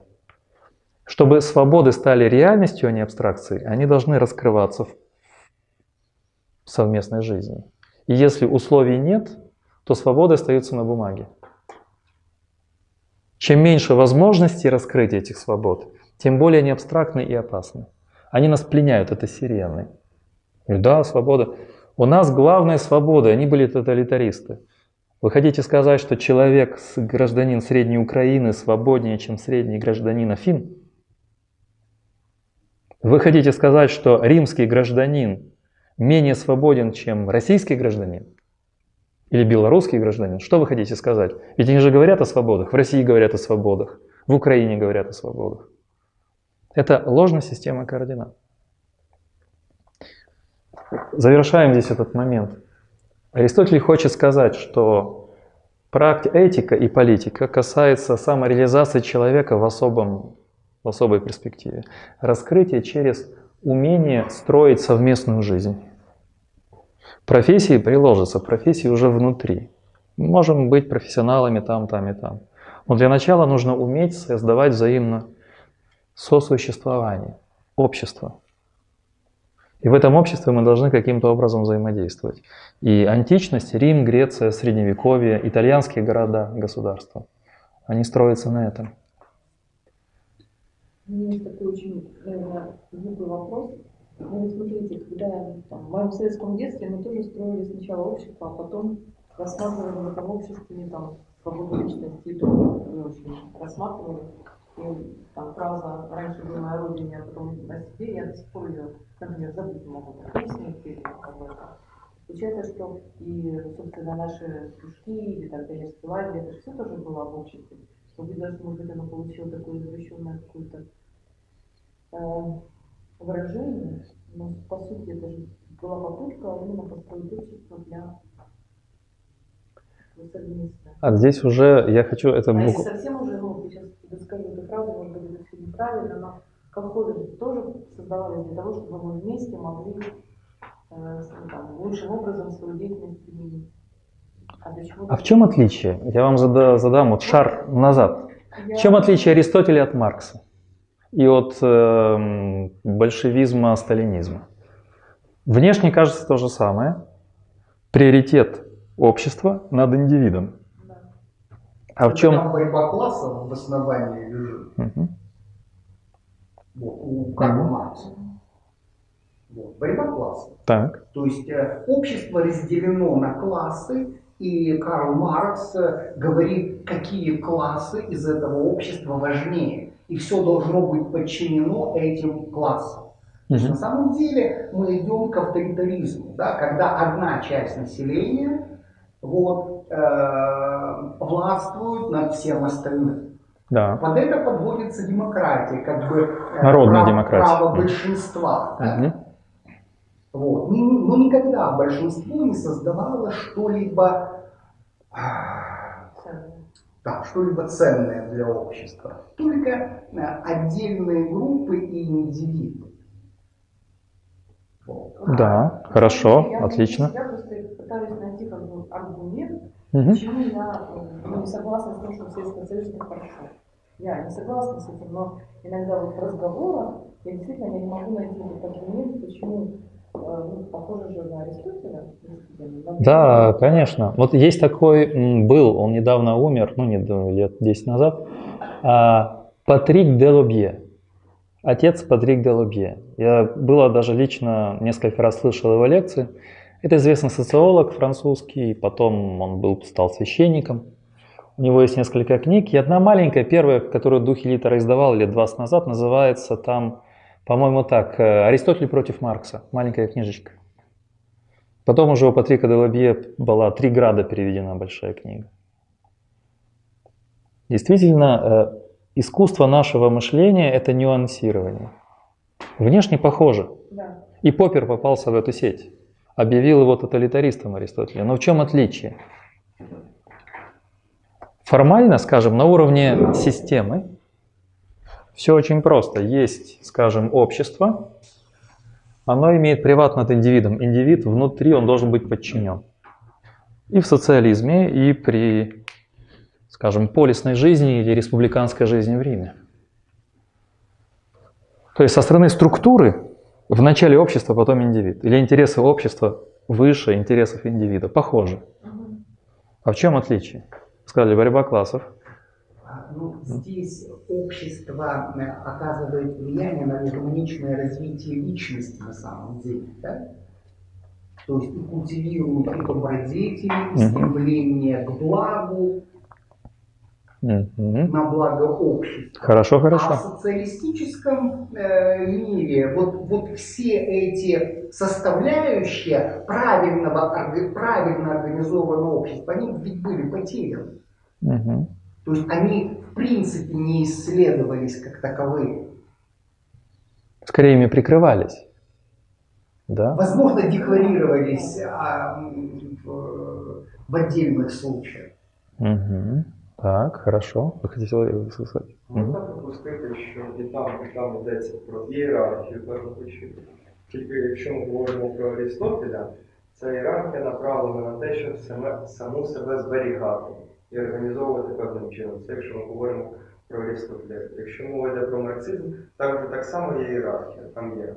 Чтобы свободы стали реальностью, а не абстракцией, они должны раскрываться в совместной жизни. И если условий нет, то свободы остаются на бумаге. Чем меньше возможностей раскрыть этих свобод, тем более они абстрактны и опасны. Они нас пленяют, это сирены. Да, свобода. У нас главная свобода, они были тоталитаристы. Вы хотите сказать, что человек, гражданин Средней Украины, свободнее, чем средний гражданин Афин? Вы хотите сказать, что римский гражданин менее свободен, чем российский гражданин? Или белорусский гражданин? Что вы хотите сказать? Ведь они же говорят о свободах. В России говорят о свободах. В Украине говорят о свободах. Это ложная система координат. Завершаем здесь этот момент. Аристотель хочет сказать, что практика, этика и политика касается самореализации человека в, особом, в особой перспективе. Раскрытие через умение строить совместную жизнь. Профессии приложатся, профессии уже внутри. Мы можем быть профессионалами там, там и там. Но для начала нужно уметь создавать взаимно сосуществование, общество. И в этом обществе мы должны каким-то образом взаимодействовать. И античность, Рим, Греция, Средневековье, итальянские города, государства, они строятся на этом. У меня есть такой очень, наверное, глупый вопрос. Ну, смотрите, когда там, в моем советском детстве мы тоже строили сначала общество, а потом рассматривали в этом обществе там, свободу личности, и тоже не очень рассматривали. И там фраза «раньше была моя родина, а потом на себе», я до сих пор ее, например, забыть не могу, песни или этом. Получается, что и, собственно, наши кружки или так далее, фестивали, это все тоже было об обществе. Что вы даже, может быть, оно получило такое извращенное какое-то э, выражение, но по сути это же была попытка именно построить общество для совместно. А здесь уже я хочу это... А если совсем уже, ну, сейчас скажу эту фразу, может быть, это все неправильно, но колхозы тоже создавались для того, чтобы мы вместе могли э, там, лучшим образом свою деятельность применить. А, а в чем отличие? Я вам зада, задам вот шар назад. Я... В чем отличие Аристотеля от Маркса и от э, большевизма, сталинизма? Внешне кажется то же самое. Приоритет общества над индивидом. А в чем? Там борьба классов в основании лежит. Мгм. Вот, у Карла Мгм. Маркса. Вот, борьба классов. Так. То есть э, общество разделено на классы, и Карл Маркс э, говорит, какие классы из этого общества важнее. И все должно быть подчинено этим классам. Есть Мгм. на самом деле мы идем к авторитаризму, да, когда одна часть населения вот, э, властвует над всем остальным. Да. Под это подводится демократия, как бы э, Народная прав- демократия. право большинства. да. Мгм. Вот. Ни- Но никогда большинство не создавало что-либо а, да, что-либо ценное для общества. Только э, отдельные группы и индивиды. Вот. Да, хорошо, Я отлично. Я просто пытаюсь найти как бы аргумент, Мгм. почему я ну, не согласна с тем, что Советский Союз это хорошо. Я не согласна с этим, но иногда вот в разговорах я действительно я не могу найти этот аргумент, почему ну, похоже же на Аристотеля. действительно, на- Да, конечно. Вот есть такой, был, он недавно умер, ну, не лет 10 назад, а, Патрик де Лобье. Отец Патрик де Лобье. Я было даже лично несколько раз слышал его лекции. Это известный социолог французский, потом он был, стал священником. У него есть несколько книг, и одна маленькая, первая, которую Духи Литера издавал лет 20 назад, называется там, по-моему, так, э, «Аристотель против Маркса», маленькая книжечка. Потом уже у Патрика де Лобье была «Три града» переведена большая книга. Действительно, э, искусство нашего мышления – это нюансирование. Внешне похоже. Да. И Поппер попался в эту сеть. Объявил его тоталитаристом Аристотеля. Но в чем отличие? Формально, скажем, на уровне системы все очень просто. Есть, скажем, общество, оно имеет приват над индивидом. Индивид внутри, он должен быть подчинен. И в социализме, и при, скажем, полисной жизни или республиканской жизни в Риме. То есть со стороны структуры в начале общества, потом индивид. Или интересы общества выше интересов индивида. Похоже. А в чем отличие? Сказали, борьба классов. А, Ну, здесь общество э, оказывает влияние на гармоничное развитие личности на самом деле. Да? То есть и культивирует и добродетели, и стремление к благу, Мгм. на благо общества. Хорошо, А в хорошо. социалистическом э, мире вот, вот все эти составляющие правильного, правильно организованного общества, они ведь были потеряны. Мгм. То есть они в принципе не исследовались как таковые. Скорее ими прикрывались. Да? Возможно, декларировались а, м, в, в отдельных случаях. Мгм. Так, хорошо. Вы хотите сказать? Мгм. Можна припустити, що і там, і там йдеться про ієрархію певних речей. Тільки якщо ми говоримо про Арістотеля, ця ієрархія направлена на те, щоб саме, саму себе зберігати і організовувати певним чином. Це якщо ми говоримо про Арістотеля. Якщо мова йде про марксизм, також так само є ієрархія. Там є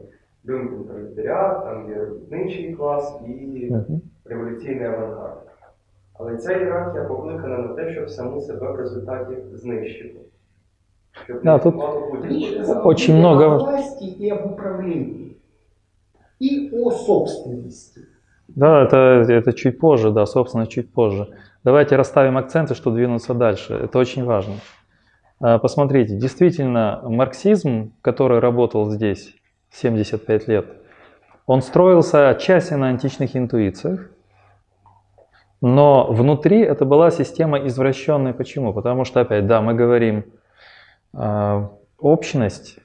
люмпен пролетаріат, там є робітничий клас і Мгм. революційний авангард. Але ця ієрархія покликана на те, щоб саму себе в результаті знищити. Щоб Да, не тут існувало будь-якої Речь на держави. самом Очень деле много- о власти и об управлении. И о собственности. Да, это, это чуть позже, да, собственно, чуть позже. Давайте расставим акценты, чтобы двинуться дальше. Это очень важно. А, Посмотрите, действительно, марксизм, который работал здесь 75 лет, он строился отчасти на античных интуициях, но внутри это была система извращенная. Почему? Потому что, опять, да, мы говорим э, общность,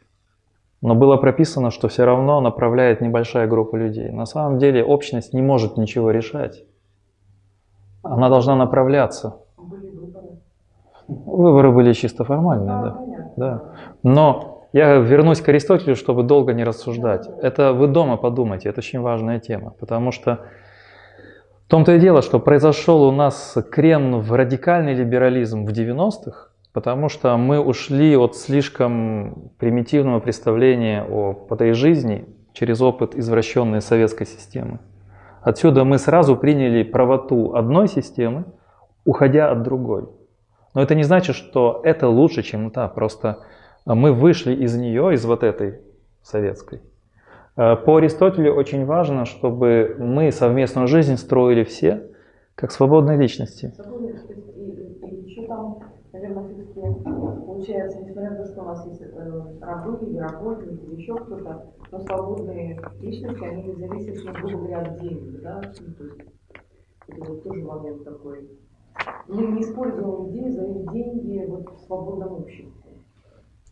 но было прописано, что все равно направляет небольшая группа людей. На самом деле общность не может ничего решать. Она должна направляться. Были выборы. Выборы были чисто формальные, да. понятно. Да. Но я вернусь к Аристотелю, чтобы долго не рассуждать. Это вы дома подумайте, это очень важная тема. Потому что в том-то и дело, что произошел у нас крен в радикальный либерализм в 90-х, потому что мы ушли от слишком примитивного представления о этой жизни через опыт извращенной советской системы. Отсюда мы сразу приняли правоту одной системы, уходя от другой. Но это не значит, что это лучше, чем та. Просто мы вышли из нее, из вот этой советской. Э, по Аристотелю очень важно, чтобы мы совместную жизнь строили все, как свободные личности. Свободные, есть, и, и, еще там, наверное, получается, несмотря на то, что у нас есть э, рабы или работники, или еще кто-то, но свободные личности, они не зависят, грубо говоря, от денег, да? Ну, то есть, это вот тоже момент такой. Мы не используем их деньги вот в свободном обществе.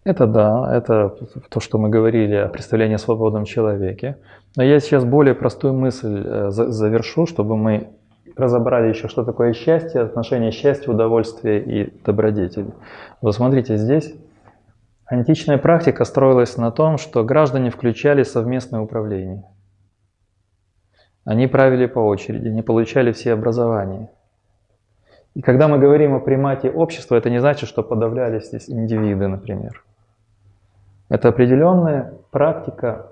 Это да, это то, что мы говорили о представлении о свободном человеке. Но я сейчас более простую мысль э, завершу, чтобы мы разобрали еще, что такое счастье, отношение счастья, удовольствия и добродетели. Вот смотрите, здесь античная практика строилась на том, что граждане включали совместное управление. Они правили по очереди, не получали все образования. И когда мы говорим о примате общества, это не значит, что подавлялись здесь индивиды, например. Это определенная практика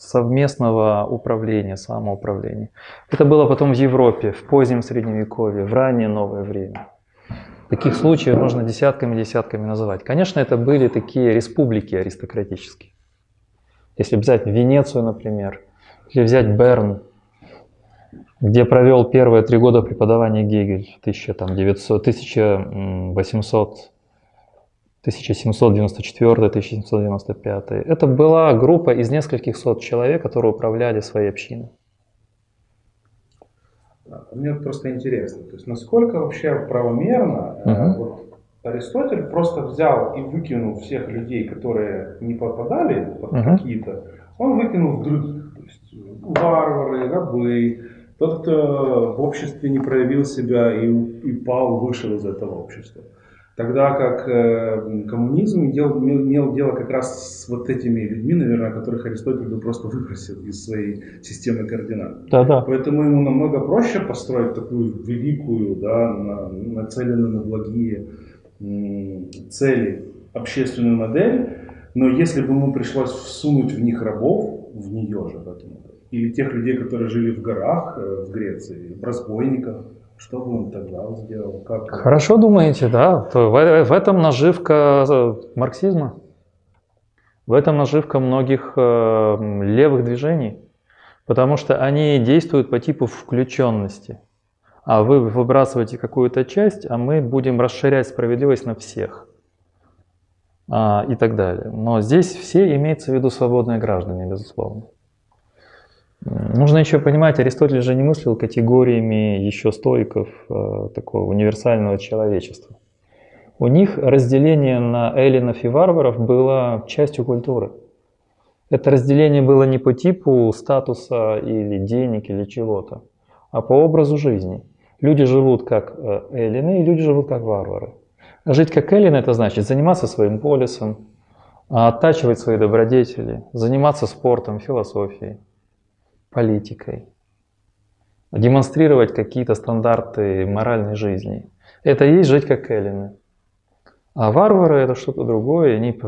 совместного управления, самоуправления. Это было потом в Европе, в позднем Средневековье, в раннее новое время. Таких случаев можно десятками-десятками называть. Конечно, это были такие республики аристократические. Если взять Венецию, например, или взять Берн, где провел первые три года преподавания Гегель, 1900, 1800 1794-1795. Это была группа из нескольких сот человек, которые управляли своей общиной. Мне просто интересно, то есть насколько вообще правомерно uh-huh. вот Аристотель просто взял и выкинул всех людей, которые не попадали под uh-huh. какие-то, он выкинул других, то есть варвары, рабы, тот, кто в обществе не проявил себя и, и пал, вышел из этого общества. Тогда как э, коммунизм имел, имел дело как раз с вот этими людьми, наверное, которых Аристотель бы просто выбросил из своей системы координат. Да, да. Поэтому ему намного проще построить такую великую, да, на, нацеленную на благие цели общественную модель, но если бы ему пришлось всунуть в них рабов, в нее же, в эту или тех людей, которые жили в горах э, в Греции, в разбойниках, что бы он тогда сделал? Как... Хорошо думаете, да. В, в этом наживка э, марксизма. В этом наживка многих э, левых движений. Потому что они действуют по типу включенности. А вы выбрасываете какую-то часть, а мы будем расширять справедливость на всех. А, и так далее. Но здесь все имеется в виду свободные граждане, безусловно. Нужно еще понимать, Аристотель же не мыслил категориями еще стоиков э, такого универсального человечества. У них разделение на эллинов и варваров было частью культуры. Это разделение было не по типу статуса или денег или чего-то, а по образу жизни. Люди живут как э, эллины и люди живут как варвары. Жить как эллины – это значит заниматься своим полисом, оттачивать свои добродетели, заниматься спортом, философией политикой, демонстрировать какие-то стандарты моральной жизни. Это и есть жить как эллины. А варвары это что-то другое, они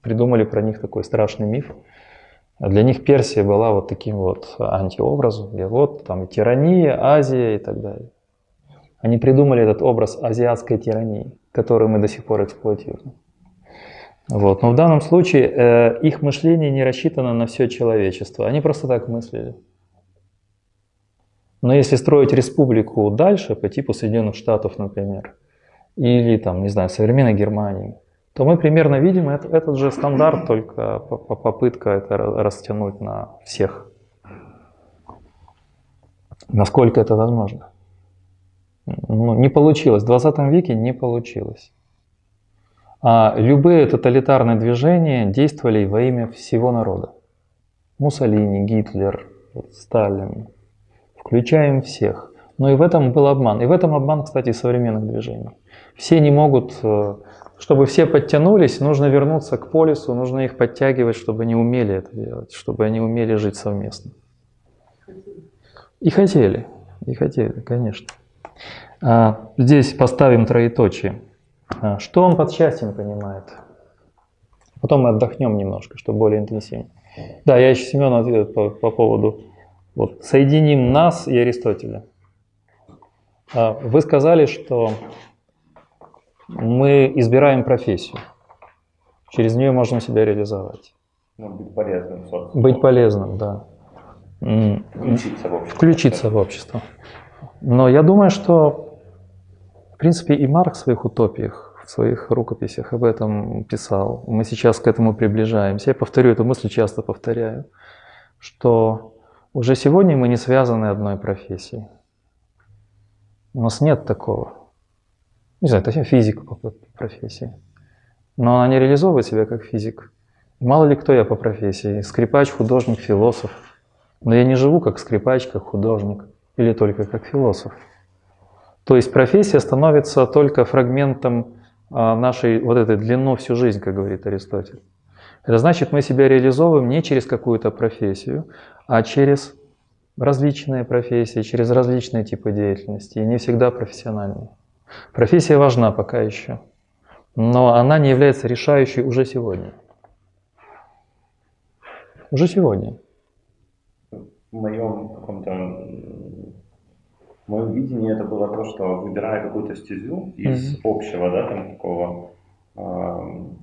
придумали про них такой страшный миф. Для них Персия была вот таким вот антиобразом, где вот там тирания, Азия и так далее. Они придумали этот образ азиатской тирании, который мы до сих пор эксплуатируем. Вот. Но в данном случае э, их мышление не рассчитано на все человечество. Они просто так мыслили. Но если строить республику дальше, по типу Соединенных Штатов, например, или там, не знаю, современной Германии, то мы примерно видим это, этот же стандарт, только попытка это растянуть на всех. Насколько это возможно. Ну, не получилось. В 20 веке не получилось. А любые тоталитарные движения действовали во имя всего народа. Муссолини, Гитлер, Сталин. Включаем всех. Но и в этом был обман. И в этом обман, кстати, современных движений. Все не могут, э, чтобы все подтянулись, нужно вернуться к полису, нужно их подтягивать, чтобы они умели это делать, чтобы они умели жить совместно. И хотели, и хотели, конечно. А здесь поставим троеточие. А, что он под счастьем понимает? Потом мы отдохнем немножко, чтобы более интенсивно. Да, я еще Семену ответил по, по поводу вот, соединим нас и Аристотеля. А, вы сказали, что мы избираем профессию. Через нее можно себя реализовать. Ну, быть полезным, собственно. Быть полезным, да. Включиться в общество. Включиться в общество. Но я думаю, что, принципе, и Марк в своих утопиях, в своих рукописях об этом писал. Мы сейчас к этому приближаемся. Я повторю эту мысль, часто повторяю, что уже сегодня мы не связаны одной профессией. У нас нет такого. Не знаю, это физик по профессии. Но она не реализовывает себя как физик. Мало ли кто я по профессии. Скрипач, художник, философ. Но я не живу как скрипач, как художник. Или только как философ. То есть профессия становится только фрагментом а, нашей вот этой длину всю жизнь, как говорит Аристотель. Это значит, мы себя реализовываем не через какую-то профессию, а через различные профессии, через различные типы деятельности, и не всегда профессиональные. Профессия важна пока еще, но она не является решающей уже сегодня. Уже сегодня. В моем каком-то в моем видении это было то, что выбирая какую-то стезю из mm-hmm. общего, да, там такого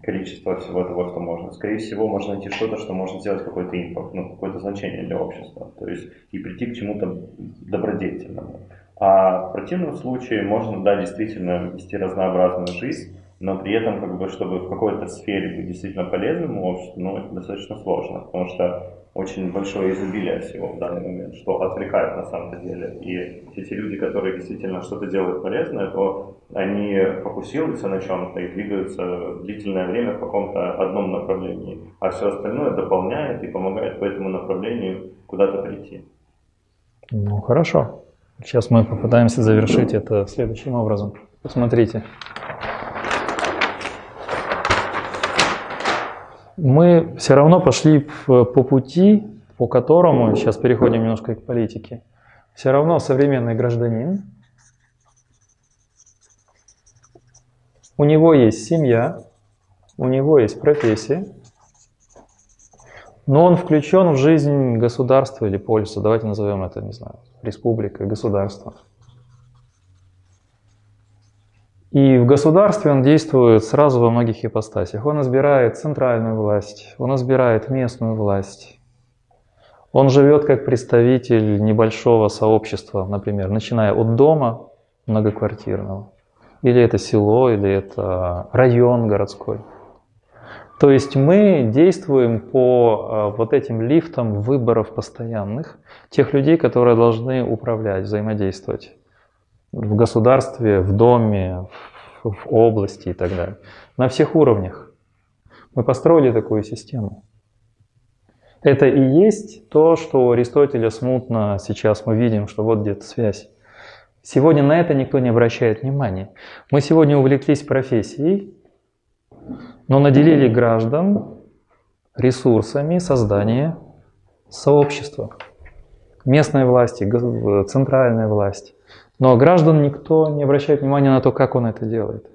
количество всего того, что можно. Скорее всего, можно найти что-то, что может сделать какой-то импакт, ну, какое-то значение для общества, то есть и прийти к чему-то добродетельному. А в противном случае можно, да, действительно вести разнообразную жизнь, но при этом, как бы, чтобы в какой-то сфере быть действительно полезным обществу, ну, это достаточно сложно, потому что очень большое изобилие всего в данный момент, что отвлекает на самом деле. И те люди, которые действительно что-то делают полезное, то они фокусируются на чем-то и двигаются длительное время в каком-то одном направлении, а все остальное дополняет и помогает по этому направлению куда-то прийти. Ну, хорошо. Сейчас мы попытаемся завершить это следующим образом. Посмотрите. Мы все равно пошли по пути, по которому, сейчас переходим немножко к политике, все равно современный гражданин, у него есть семья, у него есть профессия, но он включен в жизнь государства или полиса, давайте назовем это, не знаю, республика, государство. И в государстве он действует сразу во многих ипостасях. Он избирает центральную власть, он избирает местную власть. Он живет как представитель небольшого сообщества, например, начиная от дома многоквартирного, или это село, или это район городской. То есть мы действуем по э, вот этим лифтам выборов постоянных, тех людей, которые должны управлять, взаимодействовать в государстве, в доме, в, в области и так далее. На всех уровнях. Мы построили такую систему. Это и есть то, что у Аристотеля смутно сейчас мы видим, что вот где-то связь. Сегодня на это никто не обращает внимания. Мы сегодня увлеклись профессией, но наделили граждан ресурсами создания сообщества. Местной власти, центральной власти. Но граждан никто не обращает внимания на то, как он это делает.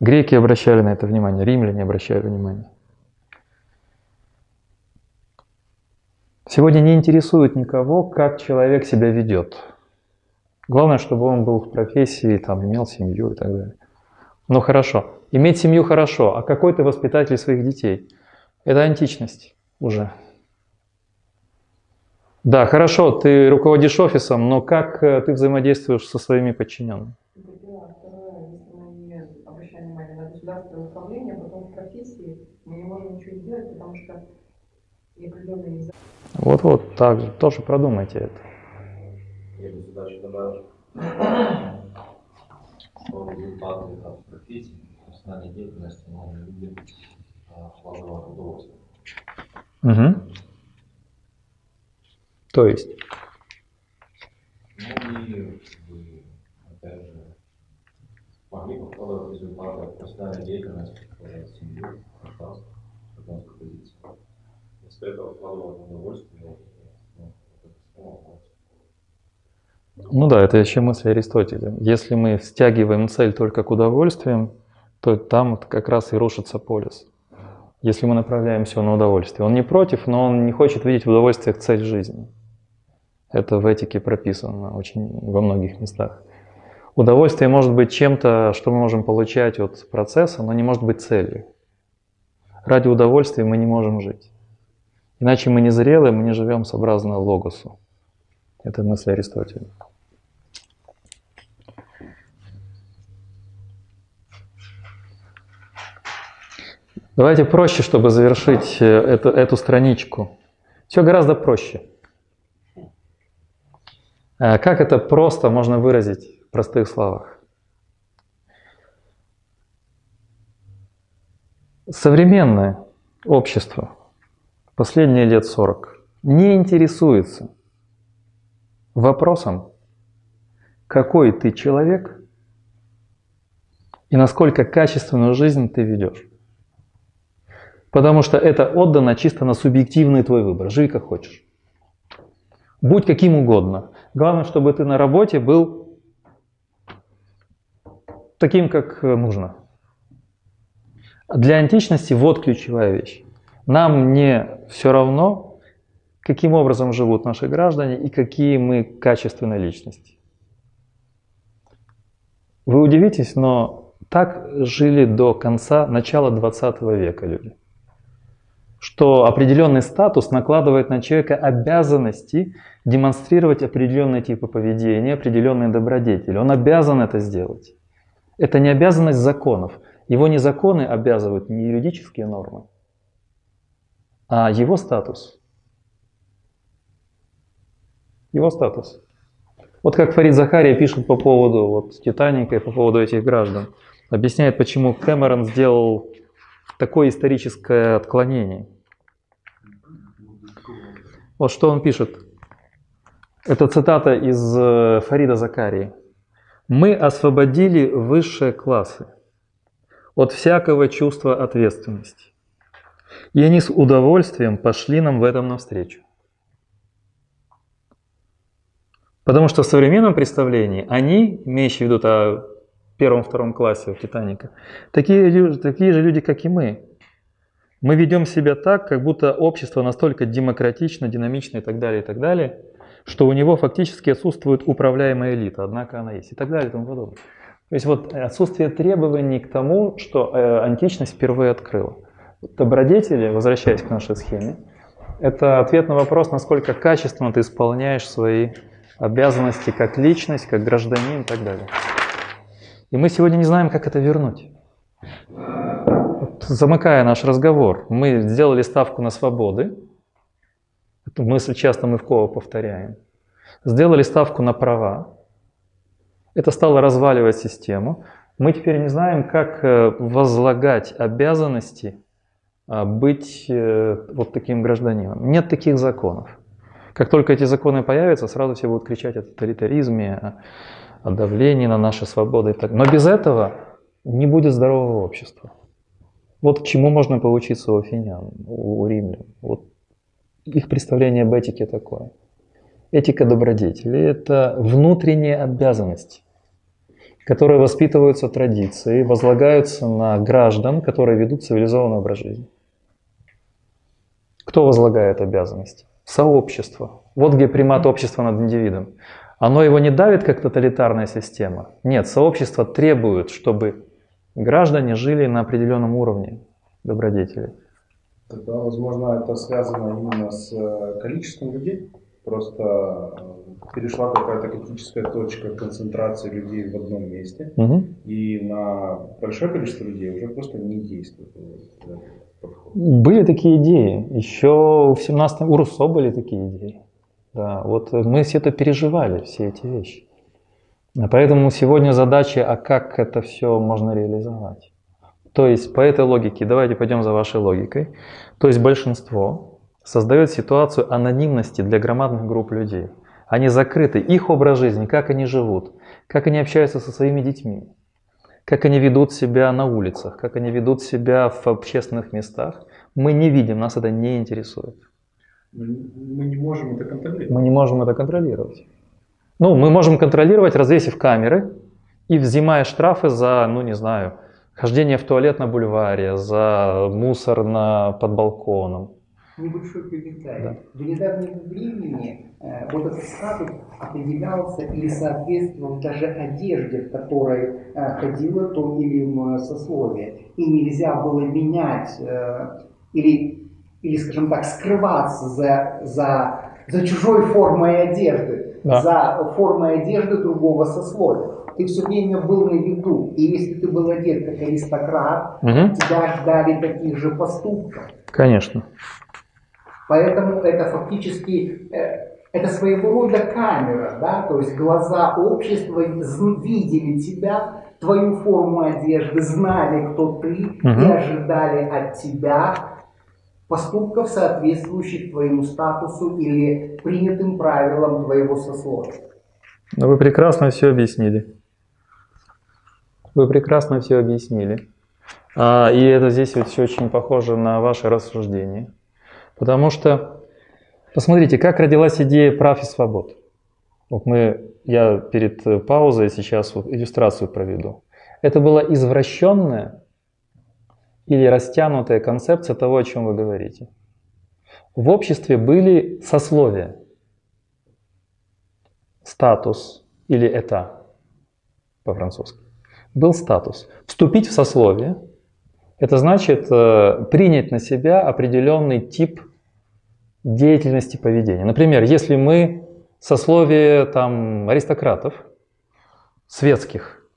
Греки обращали на это внимание, римляне обращали внимание. Сегодня не интересует никого, как человек себя ведет. Главное, чтобы он был в профессии, там, имел семью и так далее. Ну хорошо, иметь семью хорошо, а какой ты воспитатель своих детей? Это античность уже. Да, хорошо, ты руководишь офисом, но как э, ты взаимодействуешь со своими подчиненными? Вот-вот, так же, тоже продумайте это. Я бы сюда еще добавил, что результаты от профессии, профессиональной деятельности мы видим плодовое удовольствие. Угу. То есть? Ну и опять же, могли бы вкладывать результаты профессиональной деятельности, семью, гражданство, гражданскую позицию. Вместо этого вкладывать удовольствие, ну, ну да, это еще мысль Аристотеля. Если мы стягиваем цель только к удовольствиям, то там как раз и рушится полис. Если мы направляем все на удовольствие. Он не против, но он не хочет видеть в удовольствиях цель жизни. Это в этике прописано очень во многих местах. Удовольствие может быть чем-то, что мы можем получать от процесса, но не может быть целью. Ради удовольствия мы не можем жить. Иначе мы не зрелые, мы не живем сообразно логосу. Это мысль Аристотеля. Давайте проще, чтобы завершить э, эту, эту страничку. Все гораздо проще. Э, как это просто можно выразить в простых словах? Современное общество последние лет 40 не интересуется вопросом, какой ты человек и насколько качественную жизнь ты ведешь. Потому что это отдано чисто на субъективный твой выбор. Живи как хочешь. Будь каким угодно. Главное, чтобы ты на работе был таким, как нужно. Для античности вот ключевая вещь. Нам не все равно, каким образом живут наши граждане и какие мы качественные личности. Вы удивитесь, но так жили до конца, начала 20 века люди что определенный статус накладывает на человека обязанности демонстрировать определенные типы поведения, определенные добродетели. Он обязан это сделать. Это не обязанность законов. Его не законы обязывают, не юридические нормы, а его статус. Его статус. Вот как Фарид Захария пишет по поводу вот, Титаника и по поводу этих граждан. Объясняет, почему Кэмерон сделал такое историческое отклонение. Вот что он пишет. Это цитата из э, Фарида Закарии. «Мы освободили высшие классы от всякого чувства ответственности, и они с удовольствием пошли нам в этом навстречу. Потому что в современном представлении они, имеющие в виду первом-втором классе в Титаника, такие, такие же люди, как и мы. Мы ведем себя так, как будто общество настолько демократично, динамично и так далее, и так далее, что у него фактически отсутствует управляемая элита, однако она есть, и так далее и тому подобное. То есть вот отсутствие требований к тому, что э, античность впервые открыла. Добродетели, возвращаясь к нашей схеме, это ответ на вопрос, насколько качественно ты исполняешь свои обязанности как личность, как гражданин и так далее. И мы сегодня не знаем, как это вернуть. Замыкая наш разговор, мы сделали ставку на свободы. Эту мысль часто мы в Кова повторяем. Сделали ставку на права. Это стало разваливать систему. Мы теперь не знаем, как э, возлагать обязанности а, быть э, вот таким гражданином. Нет таких законов. Как только эти законы появятся, сразу все будут кричать о тоталитаризме, о давлении на наши свободы. Но без этого не будет здорового общества. Вот к чему можно поучиться у афинян, у римлян. Вот их представление об этике такое. Этика добродетели – это внутренние обязанности, которые воспитываются традицией, возлагаются на граждан, которые ведут цивилизованный образ жизни. Кто возлагает обязанности? Сообщество. Вот где примат общества над индивидом. Оно его не давит, как тоталитарная система. Нет, сообщество требует, чтобы граждане жили на определенном уровне добродетели. Тогда, возможно, это связано именно с э, количеством людей. Просто э, перешла какая-то критическая точка концентрации людей в одном месте, угу. и на большое количество людей уже просто не действует. Были такие идеи. Еще в 17 у Руссо были такие идеи. Да, вот мы все это переживали, все эти вещи. Поэтому сегодня задача, а как это все можно реализовать. То есть по этой логике, давайте пойдем за вашей логикой, то есть большинство создает ситуацию анонимности для громадных групп людей. Они закрыты, их образ жизни, как они живут, как они общаются со своими детьми, как они ведут себя на улицах, как они ведут себя в общественных местах. Мы не видим, нас это не интересует. Мы не можем это контролировать. Мы не можем это контролировать. Ну, мы можем контролировать, развесив камеры и взимая штрафы за, ну не знаю, хождение в туалет на бульваре, за мусор на, под балконом. Небольшой комментарий. Да. До недавнего времени э, вот этот статус определялся или соответствовал даже одежде, в которой э, ходило то или иное сословие. И нельзя было менять э, или, или, скажем так, скрываться за, за, за чужой формой одежды, да. за формой одежды другого сословия ты все время был на виду. И если ты был одет как аристократ, угу. тебя ждали таких же поступков. Конечно. Поэтому это фактически э, это своего рода камера, да, то есть глаза общества видели тебя, твою форму одежды, знали, кто ты, угу. и ожидали от тебя поступков, соответствующих твоему статусу или принятым правилам твоего сословия. Ну, вы прекрасно все объяснили. Вы прекрасно все объяснили. А, и это здесь вот все очень похоже на ваше рассуждение. Потому что, посмотрите, как родилась идея прав и свобод. Вот мы, я перед паузой сейчас вот иллюстрацию проведу. Это была извращенная или растянутая концепция того, о чем вы говорите. В обществе были сословия, статус или это по-французски был статус. Вступить в сословие – это значит э, принять на себя определенный тип деятельности поведения. Например, если мы сословие там, аристократов, светских,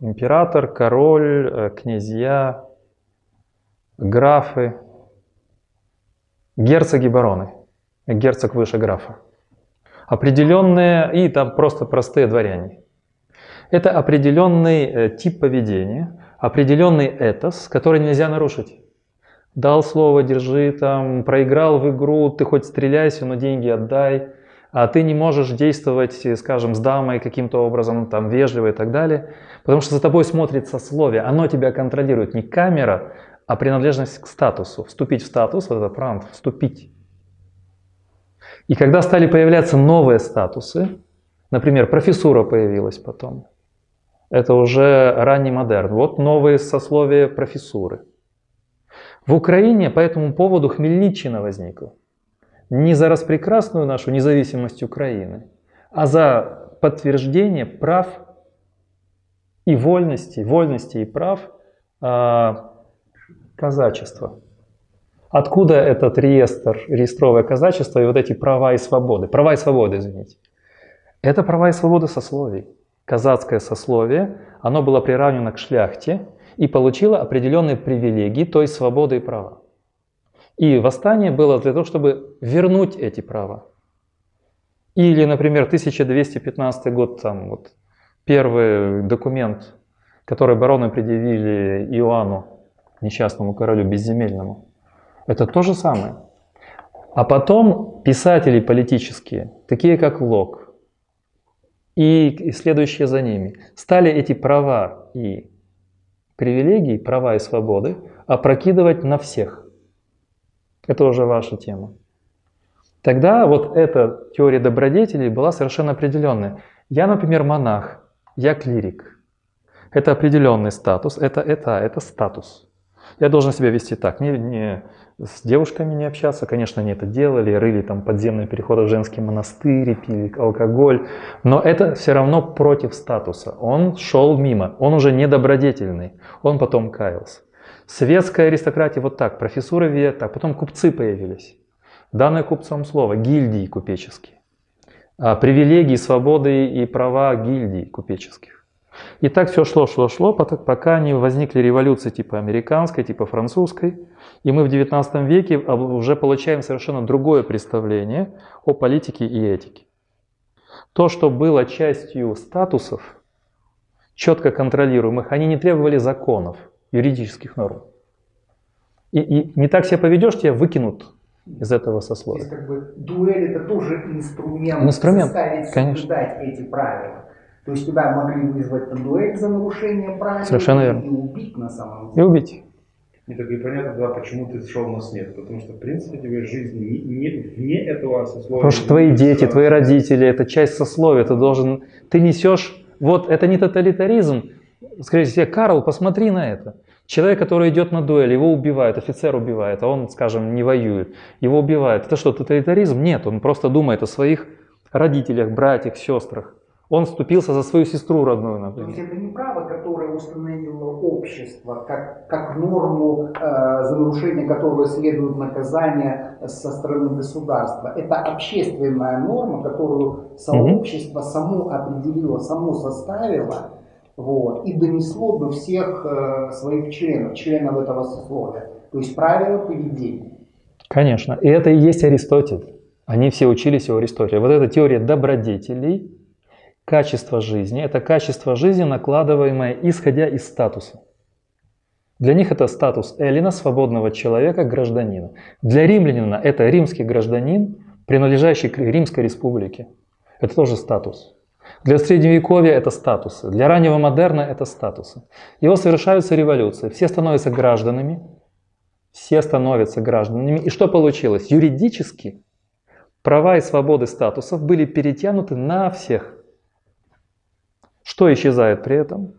император, король, э, князья, графы, герцоги, бароны, герцог выше графа, определенные и там просто простые дворяне – это определенный э, тип поведения, определенный этос, который нельзя нарушить. Дал слово, держи, там, проиграл в игру, ты хоть стреляйся, но деньги отдай, а ты не можешь действовать, скажем, с дамой каким-то образом, там, вежливо и так далее, потому что за тобой смотрит сословие, оно тебя контролирует, не камера, а принадлежность к статусу. Вступить в статус, вот это прант, вступить. И когда стали появляться новые статусы, например, профессура появилась потом, это уже ранний модерн. Вот новые сословия профессуры. В Украине по этому поводу Хмельниччина возникла. Не за распрекрасную нашу независимость Украины, а за подтверждение прав и вольностей, вольностей и прав казачества. Откуда этот реестр, реестровое казачество и вот эти права и свободы? Права и свободы, извините. Это права и свободы сословий казацкое сословие, оно было приравнено к шляхте и получило определенные привилегии, то есть свободы и права. И восстание было для того, чтобы вернуть эти права. Или, например, 1215 год, там вот первый документ, который бароны предъявили Иоанну, несчастному королю безземельному. Это то же самое. А потом писатели политические, такие как Лок, и следующие за ними, стали эти права и привилегии, права и свободы опрокидывать на всех. Это уже ваша тема. Тогда вот эта теория добродетелей была совершенно определенная. Я, например, монах, я клирик. Это определенный статус, это, это, это статус. Я должен себя вести так, не, не с девушками не общаться, конечно, они это делали, рыли там подземные переходы в женские монастыри, пили алкоголь, но это все равно против статуса. Он шел мимо, он уже недобродетельный, он потом каялся. Светская аристократия вот так, профессура век так, потом купцы появились. Данное купцом слово, гильдии купеческие. А привилегии, свободы и права гильдий купеческих. И так все шло, шло, шло, пока не возникли революции типа американской, типа французской. И мы в 19 веке уже получаем совершенно другое представление о политике и этике. То, что было частью статусов, четко контролируемых, они не требовали законов, юридических норм. И, и не так себя поведешь, тебя выкинут из этого сословия. То есть, как бы, дуэль это тоже инструмент, инструмент заставить соблюдать эти правила. То есть тебя могли вызвать на дуэль за нарушение правил Совершенно верно. и убить на самом деле. И убить. И так и понятно, да, почему ты шел на снег. Потому что, в принципе, тебе жизнь не, не, вне этого сословия. Потому что твои дети, твои родители, это часть сословия. Ты должен, ты несешь, вот это не тоталитаризм. Скажите себе, Карл, посмотри на это. Человек, который идет на дуэль, его убивают, офицер убивает, а он, скажем, не воюет, его убивают. Это что, тоталитаризм? Нет, он просто думает о своих родителях, братьях, сестрах. Он вступился за свою сестру родную, например. То есть это не право, которое установило общество, как, как норму, э, за нарушение которого следует наказание со стороны государства. Это общественная норма, которую сообщество само определило, само составило вот, и донесло до всех э, своих членов, членов этого сословия. То есть правила поведения. Конечно. И это и есть Аристотель. Они все учились у Аристотеля. Вот эта теория добродетелей, качество жизни, это качество жизни, накладываемое исходя из статуса. Для них это статус Эллина, свободного человека, гражданина. Для римлянина это римский гражданин, принадлежащий к Римской республике. Это тоже статус. Для средневековья это статусы, для раннего модерна это статусы. Его совершаются революции, все становятся гражданами, все становятся гражданами. И что получилось? Юридически права и свободы статусов были перетянуты на всех. Что исчезает при этом?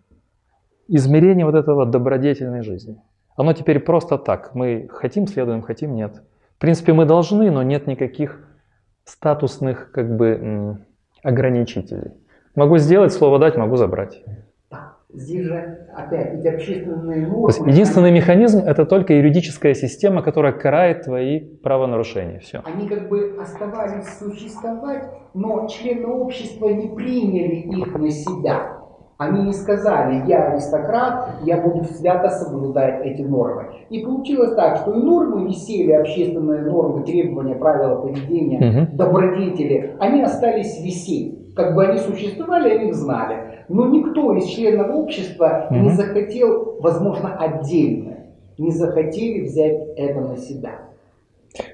Измерение вот этого добродетельной жизни. Оно теперь просто так. Мы хотим, следуем, хотим, нет. В принципе, мы должны, но нет никаких статусных как бы ограничителей. Могу сделать, слово дать, могу забрать. Здесь же опять эти общественные нормы... То есть единственный механизм это только юридическая система, которая карает твои правонарушения. Все. Они как бы оставались существовать, но члены общества не приняли их на себя. Они не сказали, я аристократ, я буду свято соблюдать эти нормы. И получилось так, что и нормы висели, общественные нормы, требования, правила поведения, угу. добродетели, они остались висеть. Как бы они существовали, они их знали. Но никто из членов общества угу. не захотел, возможно, отдельно, не захотели взять это на себя.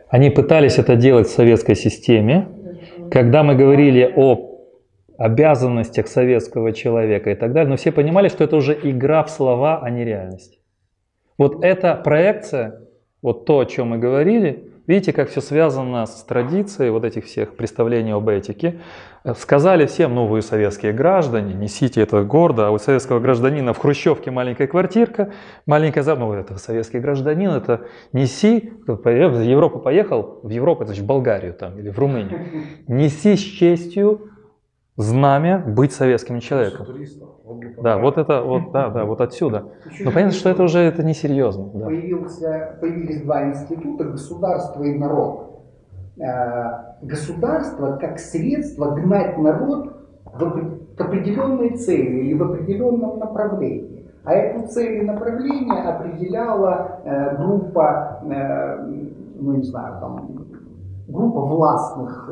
Они пытались это делать в советской системе. Когда мы говорили о обязанностях советского человека и так далее, но все понимали, что это уже игра в слова, а не реальность. Вот эта проекция, вот то, о чем мы говорили, видите, как все связано с традицией вот этих всех представлений об этике. Сказали всем, ну вы советские граждане, несите это гордо, а у советского гражданина в Хрущевке маленькая квартирка, маленькая зам, ну это советский гражданин, это неси, в Европу поехал, в Европу, значит в Болгарию там или в Румынию, неси с честью знамя быть советским человеком. Да, вот это, вот, да, да, вот отсюда. Но понятно, что это уже это несерьезно. Да. Появился, появились два института, государство и народ. Э, государство как средство гнать народ в, к определенной цели или в определенном направлении. А эту цель и направление определяла э, группа, э, ну не знаю, там, группа властных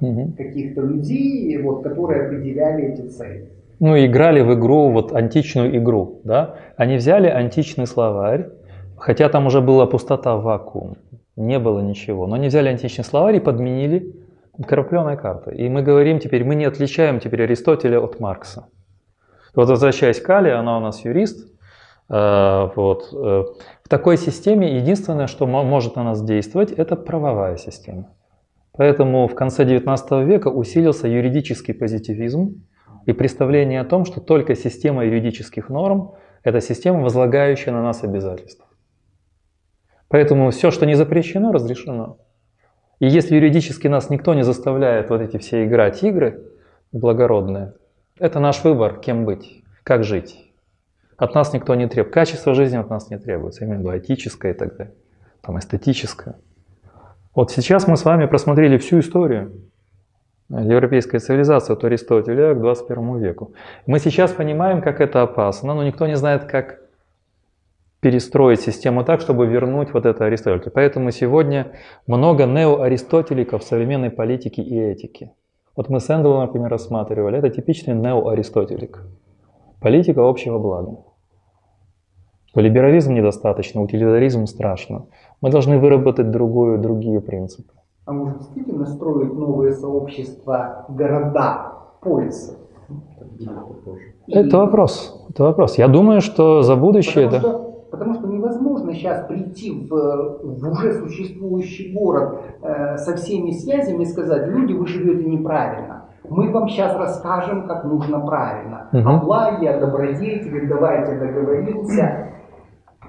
угу. каких-то людей, вот, которые определяли эти цели. Ну, играли в игру, вот античную игру, да? Они взяли античный словарь, хотя там уже была пустота, вакуум, не было ничего, но они взяли античный словарь и подменили крапленой картой. И мы говорим теперь, мы не отличаем теперь Аристотеля от Маркса. Вот возвращаясь к Али, она у нас юрист, э, вот. Э, в такой системе единственное, что может на нас действовать, это правовая система. Поэтому в конце XIX века усилился юридический позитивизм и представление о том, что только система юридических норм – это система, возлагающая на нас обязательства. Поэтому все, что не запрещено, разрешено. И если юридически нас никто не заставляет вот эти все играть игры благородные, это наш выбор, кем быть, как жить. От нас никто не требует. Качество жизни от нас не требуется, именно этическое и так далее, там эстетическое. Вот сейчас мы с вами просмотрели всю историю европейской цивилизации от Аристотеля к 21 веку. Мы сейчас понимаем, как это опасно, но никто не знает, как перестроить систему так, чтобы вернуть вот это Аристотель. Поэтому сегодня много неоаристотеликов современной политики и этики. Вот мы с Эндалом, например, рассматривали, это типичный неоаристотелик. Политика общего блага. Либерализм недостаточно, утилитаризм страшно. Мы должны выработать другую, другие принципы. А может действительно строить новые сообщества, города, полисы? Это вопрос. Это вопрос. Я думаю, что за будущее... Потому, да. что, потому что невозможно сейчас прийти в, в уже существующий город э, со всеми связями и сказать, люди, вы живете неправильно. Мы вам сейчас расскажем, как нужно правильно. Угу. О благе, о добродетели, давайте договоримся.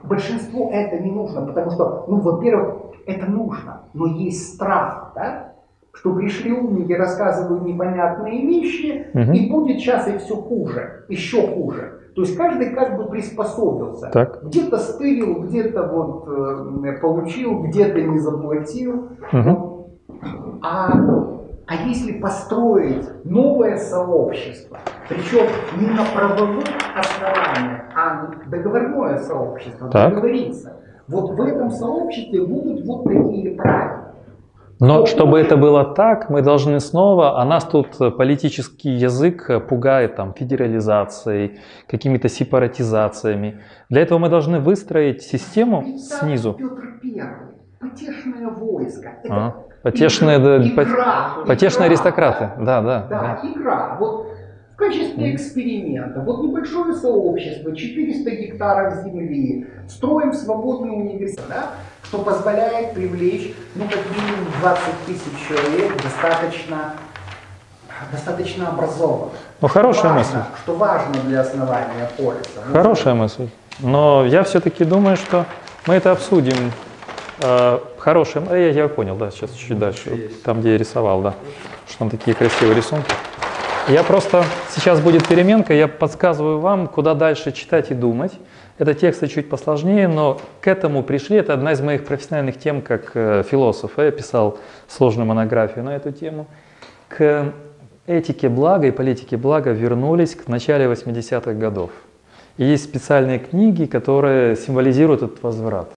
большинству это не нужно, потому что, ну, во-первых, это нужно, но есть страх, да? что пришли умники, рассказывают непонятные вещи, Мгм. и будет сейчас и все хуже, еще хуже. То есть каждый как бы приспособился. Так. Где-то стырил, где-то вот э, получил, где-то не заплатил. Мгм. А, а если построить новое сообщество, причем не на правовых основаниях, а договорное сообщество, Так. договориться, вот в этом сообществе будут вот такие правила. Но чтобы это было так, мы должны снова, а нас тут политический язык пугает там федерализацией, какими-то сепаратизациями. Для этого мы должны выстроить систему там снизу. Петр Первый, потешное войско. Это А, потешные, да, игра, по- игра, потешные игра. аристократы. Да, да, Да, да. игра. Вот качестве эксперимента. Вот небольшое сообщество, 400 гектаров земли, строим свободный университет, да, что позволяет привлечь, ну, как минимум 20 тысяч человек, достаточно, достаточно образованных. Ну, хорошая Важно, мысль. Что важно для основания полиса. Ну, Хорошая мысль. Но я все-таки думаю, что мы это обсудим. Э, Хорошая, э, я, я понял, да, сейчас чуть дальше, Есть. там, где я рисовал, да, что там такие красивые рисунки. Я просто, сейчас будет переменка, я подсказываю вам, куда дальше читать и думать. Это тексты чуть посложнее, но к этому пришли. Это одна из моих профессиональных тем как э, философ. Я писал сложную монографию на эту тему. К этике блага и политике блага вернулись к начале 80-х годов. И есть специальные книги, которые символизируют этот возврат.